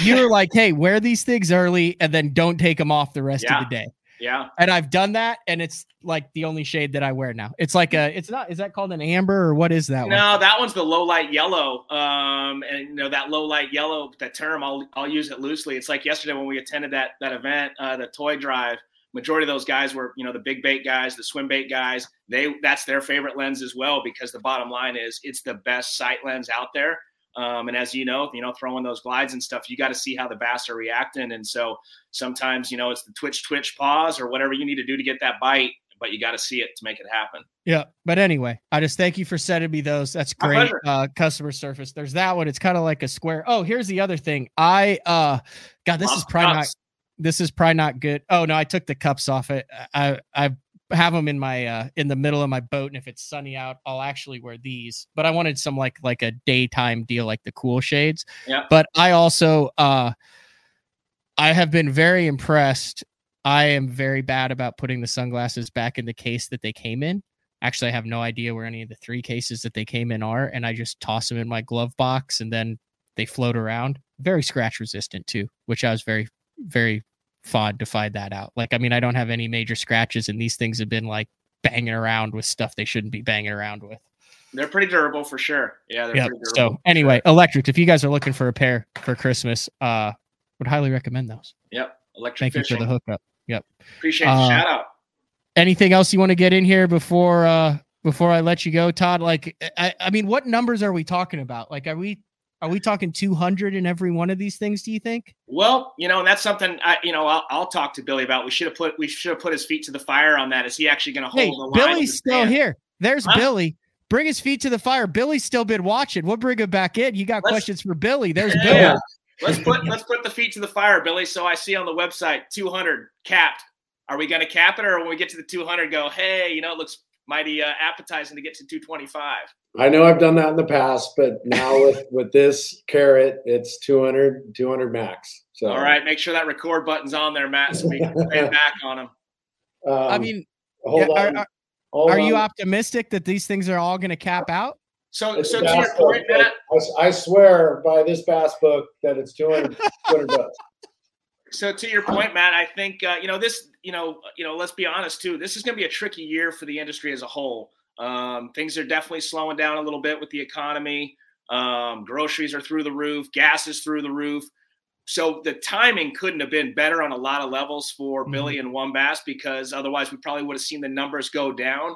you were like, hey, wear these things early and then don't take them off the rest yeah. of the day. Yeah. And I've done that and it's like the only shade that I wear now. It's like a it's not is that called an amber or what is that no, one? that one's the low light yellow. Um and you know that low light yellow that term I'll I'll use it loosely. It's like yesterday when we attended that that event, uh the toy drive. Majority of those guys were, you know, the big bait guys, the swim bait guys. They that's their favorite lens as well because the bottom line is it's the best sight lens out there. Um, and as you know, you know, throwing those glides and stuff, you got to see how the bass are reacting. And so sometimes, you know, it's the twitch, twitch, pause, or whatever you need to do to get that bite, but you got to see it to make it happen. Yeah. But anyway, I just thank you for sending me those. That's great. Uh, customer service. There's that one. It's kind of like a square. Oh, here's the other thing. I, uh, God, this is probably not, this is probably not good. Oh no, I took the cups off it. I, I have them in my uh in the middle of my boat and if it's sunny out i'll actually wear these. But i wanted some like like a daytime deal like the cool shades. Yeah. But i also uh i have been very impressed. I am very bad about putting the sunglasses back in the case that they came in. Actually i have no idea where any of the three cases that they came in are and i just toss them in my glove box and then they float around. Very scratch resistant too which i was very very FOD to find that out. Like, I mean, I don't have any major scratches, and these things have been like banging around with stuff they shouldn't be banging around with. They're pretty durable for sure. Yeah. Yep. So anyway, electric. If you guys are looking for a pair for Christmas, uh, would highly recommend those. Yep. Electric. Thank fishing. you for the hookup. Yep. Appreciate uh, the shout out. Anything else you want to get in here before uh before I let you go, Todd? Like, I, I mean, what numbers are we talking about? Like, are we are we talking 200 in every one of these things? Do you think? Well, you know, and that's something I, you know, I'll, I'll talk to Billy about. We should have put we should have put his feet to the fire on that. Is he actually going to hold hey, the line? Billy's still stand? here. There's huh? Billy. Bring his feet to the fire. Billy's still been watching. We'll bring him back in. You got let's, questions for Billy? There's yeah, Billy. Yeah. Let's put let's put the feet to the fire, Billy. So I see on the website 200 capped. Are we going to cap it, or when we get to the 200, go, hey, you know, it looks mighty uh, appetizing to get to 225? I know I've done that in the past, but now with (laughs) with this carrot, it's 200 200 max. So all right, make sure that record button's on there, Matt, so we can (laughs) pay back on them. Um, I mean, hold yeah, on. Are, are, are you optimistic that these things are all going to cap out? So, it's so to your point, Matt, I, I, swear by this bass book that it's 200, 200 bucks. So to your point, Matt, I think uh, you know this. You know, you know. Let's be honest too. This is going to be a tricky year for the industry as a whole. Um, things are definitely slowing down a little bit with the economy. Um, groceries are through the roof, gas is through the roof. So the timing couldn't have been better on a lot of levels for mm-hmm. Billy and WON Bass because otherwise we probably would have seen the numbers go down.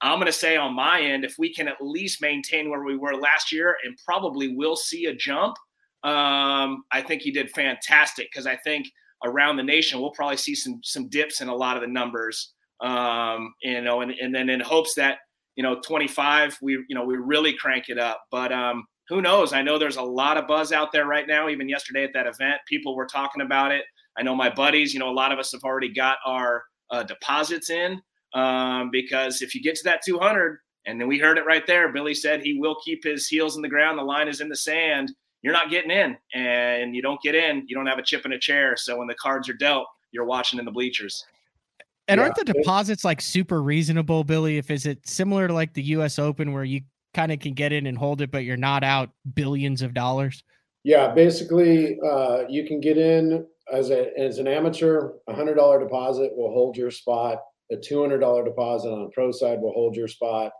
I'm going to say on my end, if we can at least maintain where we were last year and probably will see a jump, um, I think he did fantastic because I think around the nation we'll probably see some some dips in a lot of the numbers. Um, you know, and, and then in hopes that you know 25 we you know we really crank it up. But um, who knows? I know there's a lot of buzz out there right now. Even yesterday at that event, people were talking about it. I know my buddies. You know, a lot of us have already got our uh, deposits in um, because if you get to that 200, and then we heard it right there, Billy said he will keep his heels in the ground. The line is in the sand. You're not getting in, and you don't get in, you don't have a chip in a chair. So when the cards are dealt, you're watching in the bleachers. And yeah. aren't the deposits like super reasonable, Billy? If is it similar to like the U.S. Open where you kind of can get in and hold it, but you're not out billions of dollars? Yeah, basically, uh, you can get in as a as an amateur. A hundred dollar deposit will hold your spot a $200 deposit on a pro side will hold your spot.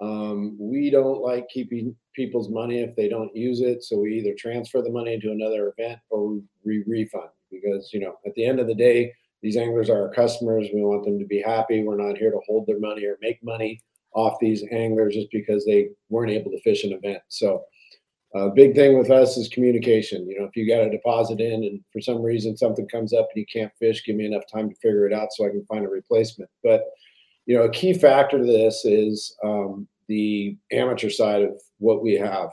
Um, we don't like keeping people's money if they don't use it. So we either transfer the money to another event or we refund because, you know, at the end of the day, these anglers are our customers. We want them to be happy. We're not here to hold their money or make money off these anglers just because they weren't able to fish an event. So a uh, big thing with us is communication. You know, if you got a deposit in and for some reason something comes up and you can't fish, give me enough time to figure it out so I can find a replacement. But you know, a key factor to this is um, the amateur side of what we have.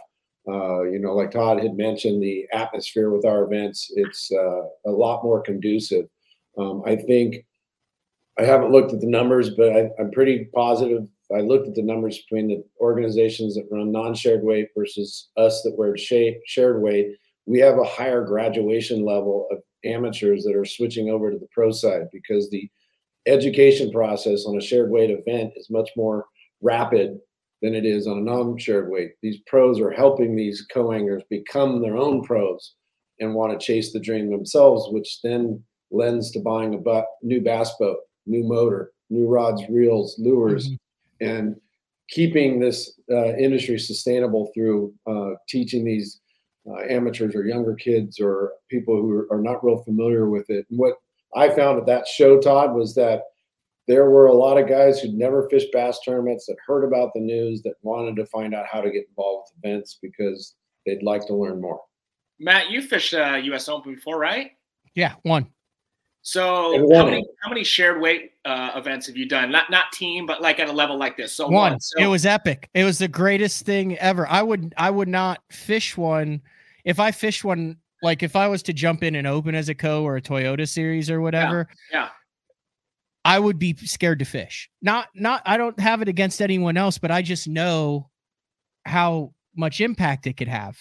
Uh, you know, like Todd had mentioned, the atmosphere with our events, it's uh, a lot more conducive. Um, I think I haven't looked at the numbers, but I, I'm pretty positive I looked at the numbers between the organizations that run non-shared weight versus us that wear shared weight, we have a higher graduation level of amateurs that are switching over to the pro side because the education process on a shared weight event is much more rapid than it is on a non-shared weight. These pros are helping these co-anglers become their own pros and want to chase the dream themselves, which then lends to buying a new bass boat, new motor, new rods, reels, lures, mm-hmm and keeping this uh, industry sustainable through uh, teaching these uh, amateurs or younger kids or people who are not real familiar with it. And what I found at that show, Todd, was that there were a lot of guys who'd never fished bass tournaments that heard about the news that wanted to find out how to get involved with events because they'd like to learn more. Matt, you fished uh, U.S. Open before, right? Yeah, one. So how many, how many shared weight uh, events have you done? Not not team, but like at a level like this. So one. one. So- it was epic. It was the greatest thing ever. I would I would not fish one if I fish one like if I was to jump in and open as a co or a Toyota series or whatever. Yeah. yeah. I would be scared to fish. Not not I don't have it against anyone else, but I just know how much impact it could have.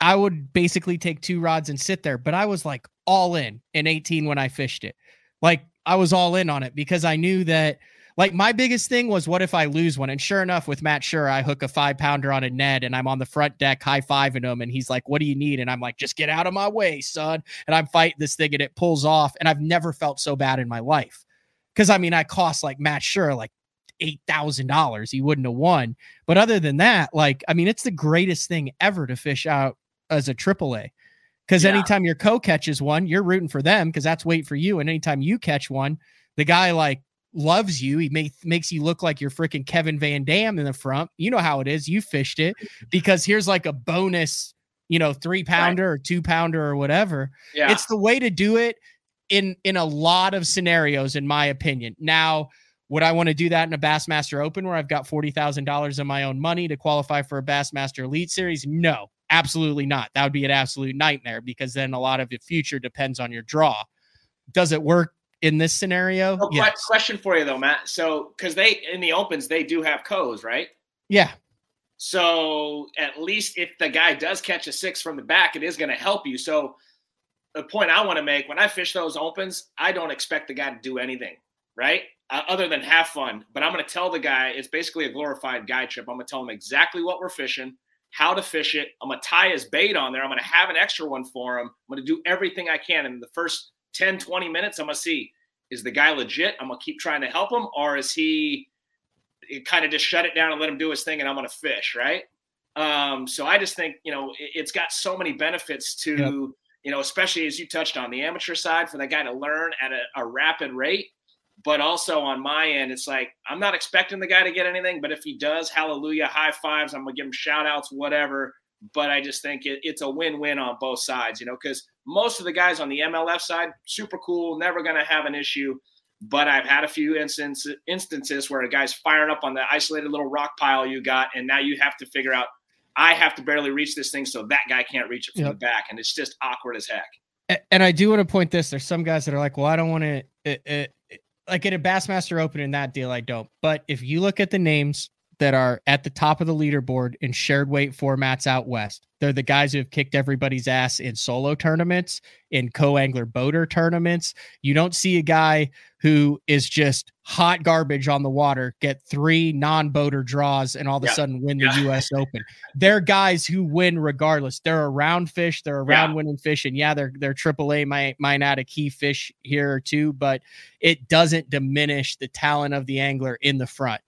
I would basically take two rods and sit there, but I was like all in in 18 when I fished it. Like I was all in on it because I knew that like my biggest thing was what if I lose one? And sure enough, with Matt Sure, I hook a five pounder on a Ned and I'm on the front deck high fiving him. And he's like, What do you need? And I'm like, Just get out of my way, son. And I'm fighting this thing and it pulls off. And I've never felt so bad in my life. Cause I mean, I cost like Matt Sure like eight thousand dollars. He wouldn't have won. But other than that, like, I mean, it's the greatest thing ever to fish out as a AAA. Because yeah. anytime your co catches one, you're rooting for them because that's weight for you. And anytime you catch one, the guy like loves you. He may, makes you look like you're freaking Kevin Van Dam in the front. You know how it is. You fished it because here's like a bonus, you know, three pounder right. or two pounder or whatever. Yeah. It's the way to do it in in a lot of scenarios, in my opinion. Now, would I want to do that in a Bassmaster Open where I've got forty thousand dollars of my own money to qualify for a Bassmaster Elite Series? No, Absolutely not. That would be an absolute nightmare because then a lot of the future depends on your draw. Does it work in this scenario? Oh, yes. Question for you though, Matt. So, because they in the opens they do have co's, right? Yeah. So at least if the guy does catch a six from the back, it is going to help you. So the point I want to make when I fish those opens, I don't expect the guy to do anything, right? Uh, other than have fun. But I'm going to tell the guy it's basically a glorified guide trip. I'm going to tell him exactly what we're fishing how to fish it. I'm going to tie his bait on there. I'm going to have an extra one for him. I'm going to do everything I can. in the first 10, 20 minutes, I'm going to see is the guy legit? I'm going to keep trying to help him, or is he kind of just shut it down and let him do his thing, and I'm going to fish, right? Um, so I just think you know it, has got so many benefits to yep. you know, especially as you touched on the amateur side for that guy to learn at a, a rapid rate. But also on my end, it's like I'm not expecting the guy to get anything, but if he does, hallelujah, high fives, I'm gonna give him shout outs, whatever. But I just think it, it's a win-win on both sides, you know, because most of the guys on the MLF side, super cool, never gonna have an issue. But I've had a few instances instances where a guy's firing up on the isolated little rock pile you got, and now you have to figure out I have to barely reach this thing so that guy can't reach it from yep. the back, and it's just awkward as heck. And I do want to point this: there's some guys that are like, "Well, I don't want to." Eh, eh, eh, like at a Bassmaster Open in that deal, I don't. But if you look at the names that are at the top of the leaderboard in shared weight formats out west. They're the guys who have kicked everybody's ass in solo tournaments, in co angler boater tournaments. You don't see a guy who is just hot garbage on the water get three non boater draws and all of a sudden win the yeah. US Open. They're guys who win regardless. They're around fish, they're around yeah. winning fish. And yeah, they're they're AAA might might add a key fish here or two, but it doesn't diminish the talent of the angler in the front.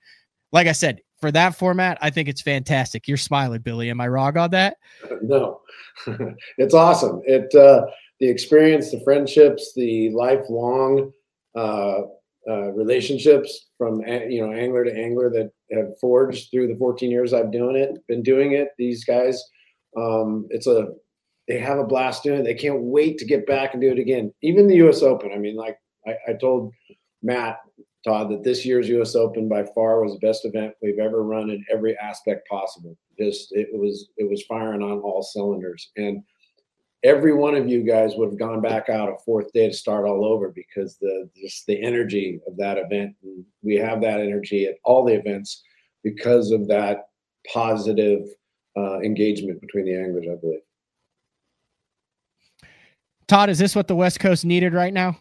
Like I said, for that format, I think it's fantastic. You're smiling, Billy. Am I wrong on that? (laughs) No, (laughs) it's awesome. It uh, the experience, the friendships, the lifelong uh, uh, relationships from you know angler to angler that have forged through the 14 years I've doing it. Been doing it. These guys, um, it's a they have a blast doing it. They can't wait to get back and do it again. Even the U.S. Open. I mean, like I, I told Matt Todd, that this year's U.S. Open by far was the best event we've ever run in every aspect possible. Just it was it was firing on all cylinders, and every one of you guys would have gone back out a fourth day to start all over because the just the energy of that event. We have that energy at all the events because of that positive uh, engagement between the anglers. I believe. Todd, is this what the West Coast needed right now?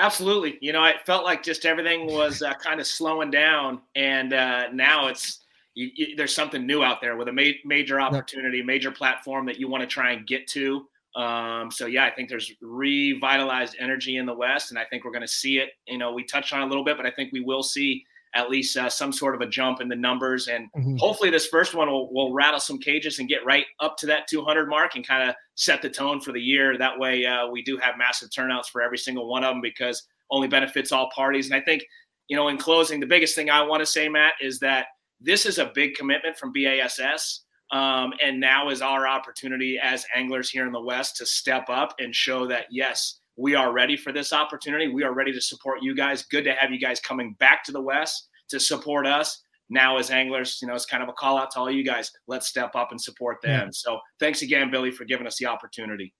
Absolutely. You know, it felt like just everything was uh, (laughs) kind of slowing down, and uh, now it's you, you, there's something new out there with a ma- major opportunity, major platform that you want to try and get to. Um, so yeah, I think there's revitalized energy in the West, and I think we're going to see it. You know, we touched on a little bit, but I think we will see at least uh, some sort of a jump in the numbers. And mm-hmm. hopefully, this first one will, will rattle some cages and get right up to that 200 mark and kind of set the tone for the year. That way, uh, we do have massive turnouts for every single one of them because only benefits all parties. And I think, you know, in closing, the biggest thing I want to say, Matt, is that this is a big commitment from BASS. Um, and now is our opportunity as anglers here in the West to step up and show that, yes, we are ready for this opportunity. We are ready to support you guys. Good to have you guys coming back to the West to support us. Now, as anglers, you know, it's kind of a call out to all you guys. Let's step up and support them. Yeah. So, thanks again, Billy, for giving us the opportunity.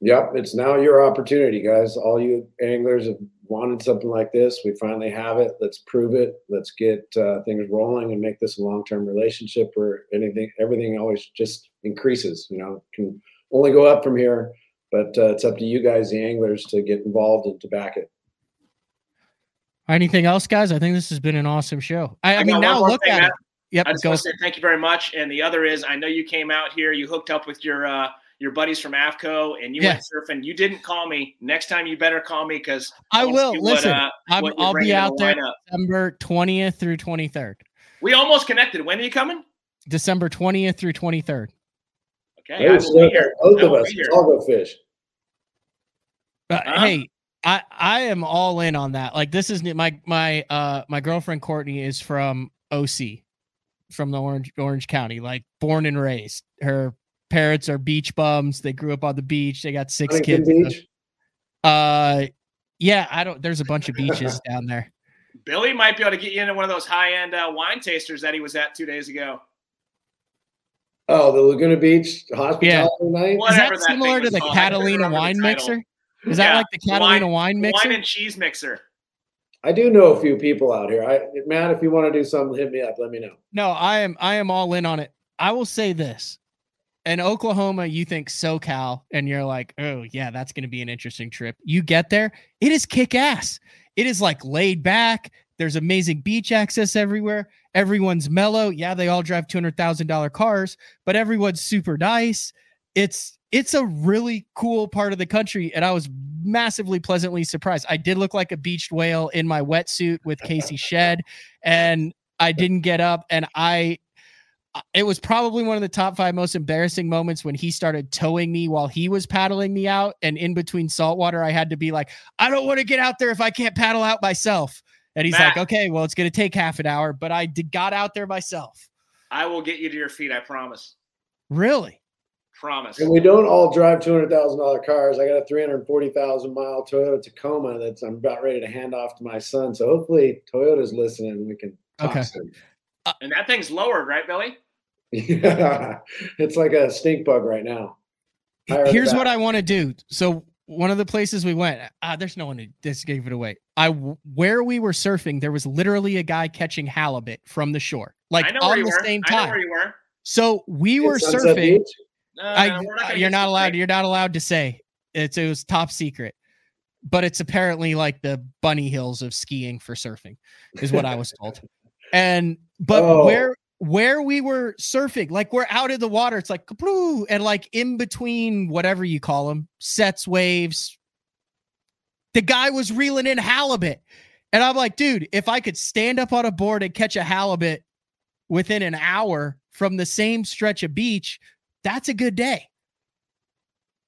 Yep, it's now your opportunity, guys. All you anglers have wanted something like this. We finally have it. Let's prove it. Let's get uh, things rolling and make this a long-term relationship where anything, everything always just increases. You know, can only go up from here but uh, it's up to you guys, the anglers, to get involved and to back it. Anything else, guys? I think this has been an awesome show. I, I, I mean, now look thing, at Matt. it. Yep, I just want to say thank you very much. And the other is, I know you came out here, you hooked up with your uh, your buddies from AFTCO, and you yeah. went surfing. You didn't call me. Next time, you better call me because I, will. Listen, what, uh, i will be out the there December twentieth through twenty third. We almost connected. When are you coming? December twentieth through twenty third. Okay, hey, so both of us. I'll go fish. Uh, huh? Hey, I I am all in on that. Like this is my my uh my girlfriend Courtney is from OC, from the Orange Orange County, like born and raised. Her parents are beach bums. They grew up on the beach. They got six kids. Beach? Uh, yeah, I don't. There's a bunch of beaches down there. Billy might be able to get you into one of those high end uh, wine tasters that he was at two days ago. Oh, the Laguna Beach hospitality yeah. night. Whatever is that, that similar to the Catalina wine mixer? Is that like the Catalina wine, wine mixer? Wine and cheese mixer. I do know a few people out here. I Matt, if you want to do something, hit me up. Let me know. No, I am I am all in on it. I will say this. In Oklahoma, you think SoCal, and you're like, oh yeah, that's gonna be an interesting trip. You get there, it is kick ass. It is like laid back. There's amazing beach access everywhere. Everyone's mellow. Yeah, they all drive two hundred thousand dollar cars, but everyone's super nice. It's it's a really cool part of the country and i was massively pleasantly surprised i did look like a beached whale in my wetsuit with casey (laughs) shed and I didn't get up, and I. It was probably one of the top five most embarrassing moments when he started towing me while he was paddling me out. And in between saltwater, I had to be like, I don't want to get out there if I can't paddle out myself. And he's Matt. like, okay, well, it's going to take half an hour, but I did, got out there myself. I will get you to your feet. I promise. Really? Promise. And we don't all drive two hundred thousand dollar cars. I got a three hundred forty thousand mile Toyota Tacoma that's I'm about ready to hand off to my son. So hopefully Toyota's listening. and We can talk Okay. soon. Uh, and that thing's lowered, right, Billy? (laughs) Yeah, it's like a stink bug right now. Higher Here's what I want to do. So one of the places we went, uh, there's no one to just gave it away. I where we were surfing, there was literally a guy catching halibut from the shore, like I know where on you the were. same I know time. where you were. So we In were surfing. Beach? No, I, no, not you're not allowed. great. You're not allowed to say it's. It was top secret, but it's apparently like the bunny hills of skiing for surfing, is what I was told. And but Oh. where where we were surfing, like we're out in the water, it's like kaploo, and like in between whatever you call them, sets, waves. The guy was reeling in halibut, and I'm like, dude, if I could stand up on a board and catch a halibut within an hour from the same stretch of beach, that's a good day.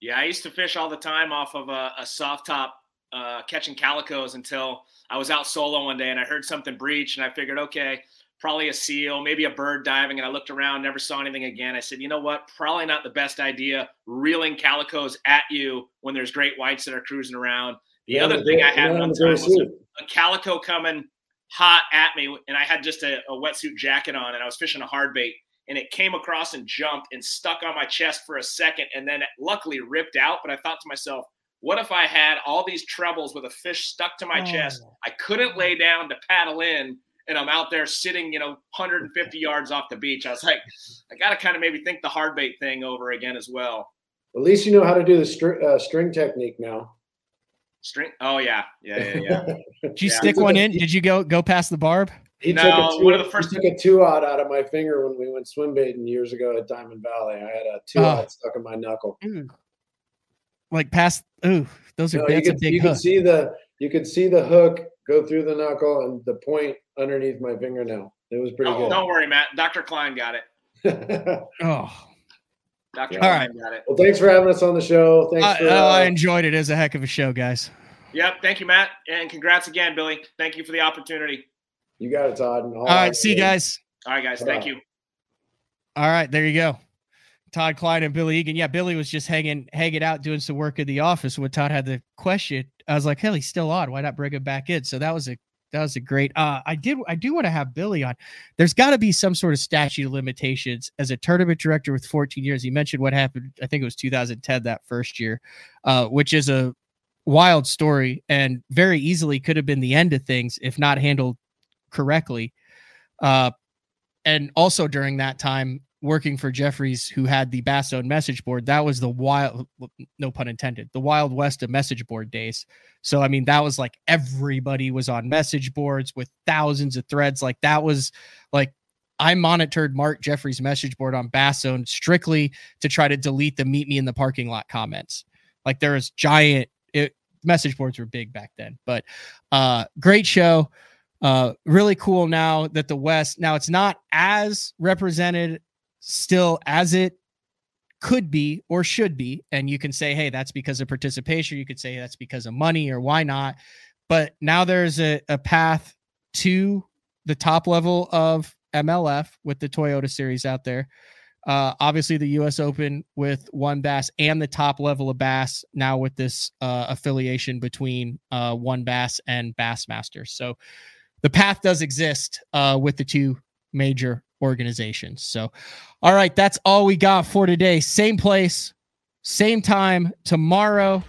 Yeah, I used to fish all the time off of a, a soft top, uh, catching calicos until I was out solo one day and I heard something breach and I figured, okay, probably a seal, maybe a bird diving. And I looked around, never saw anything again. I said, you know what? Probably not the best idea reeling calicos at you when there's great whites that are cruising around. The Yeah, other thing I had they're one on time was a, a calico coming hot at me, and I had just a, a wetsuit jacket on, and I was fishing a hard bait, and it came across and jumped and stuck on my chest for a second, and then luckily ripped out. But I thought to myself, what if I had all these trebles with a fish stuck to my chest? Oh. I couldn't lay down to paddle in, and I'm out there sitting, you know, 150 yards off the beach. I was like, I got to kind of maybe think the hard bait thing over again as well. At least you know how to do the str- uh, string technique now. String. Oh yeah, yeah, yeah, yeah. (laughs) Did you Yeah. stick one in? Did you go go past the barb? He No, took a two, one of the first- he took a two odd out of my finger when we went swim baiting years ago at Diamond Valley. I had a two Oh. odd stuck in my knuckle. Like past? Ooh, those are No, you that's a could, big you hook. could see the you could see the hook go through the knuckle and the point underneath my fingernail. It was pretty Don't, don't worry, Matt. Dr. Kline got it. (laughs) Oh, Dr. Yeah. Kline All right. got it. well, thanks for having us on the show. Thanks I, for oh, I uh, enjoyed it. It was a heck of a show, guys. Yep. Thank you, Matt. And congrats again, Billy. Thank you for the opportunity. you got it, Todd. and All right, see you guys. All right, guys. Thank you. All right, there you go. Todd Kline and Billy Egan. Yeah, Billy was just hanging hanging out doing some work in the office when Todd had the question. I was like, hell, he's still on. Why not bring him back in? So that was a that was a great uh I did I do want to have Billy on. There's got to be some sort of statute of limitations as a tournament director with 14 years. He mentioned what happened, I think it was 2010 that first year, uh, which is a wild story and very easily could have been the end of things if not handled correctly. Uh and also during that time working for Jeffries, who had the Bass Zone message board, that was the wild, no pun intended, the wild west of message board days. So, I mean, that was like everybody was on message boards with thousands of threads. Like, that was like, I monitored Mark Jeffries' message board on Bass Zone strictly to try to delete the meet me in the parking lot comments. Like, there was giant, it, message boards were big back then, but uh, great show. Uh, really cool now that the West, now it's not as represented still as it could be or should be. And you can say, hey, that's because of participation. You could say that's because of money or why not. But now there's a, a path to the top level of MLF with the Toyota series out there. Uh, obviously, the U.S. Open with WON Bass and the top level of Bass now with this uh, affiliation between uh, WON Bass and Bassmasters. So the path does exist uh, with the two major organizations. So, all right, that's all we got for today. Same place, same time tomorrow.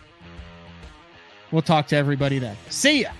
We'll talk to everybody then. See ya.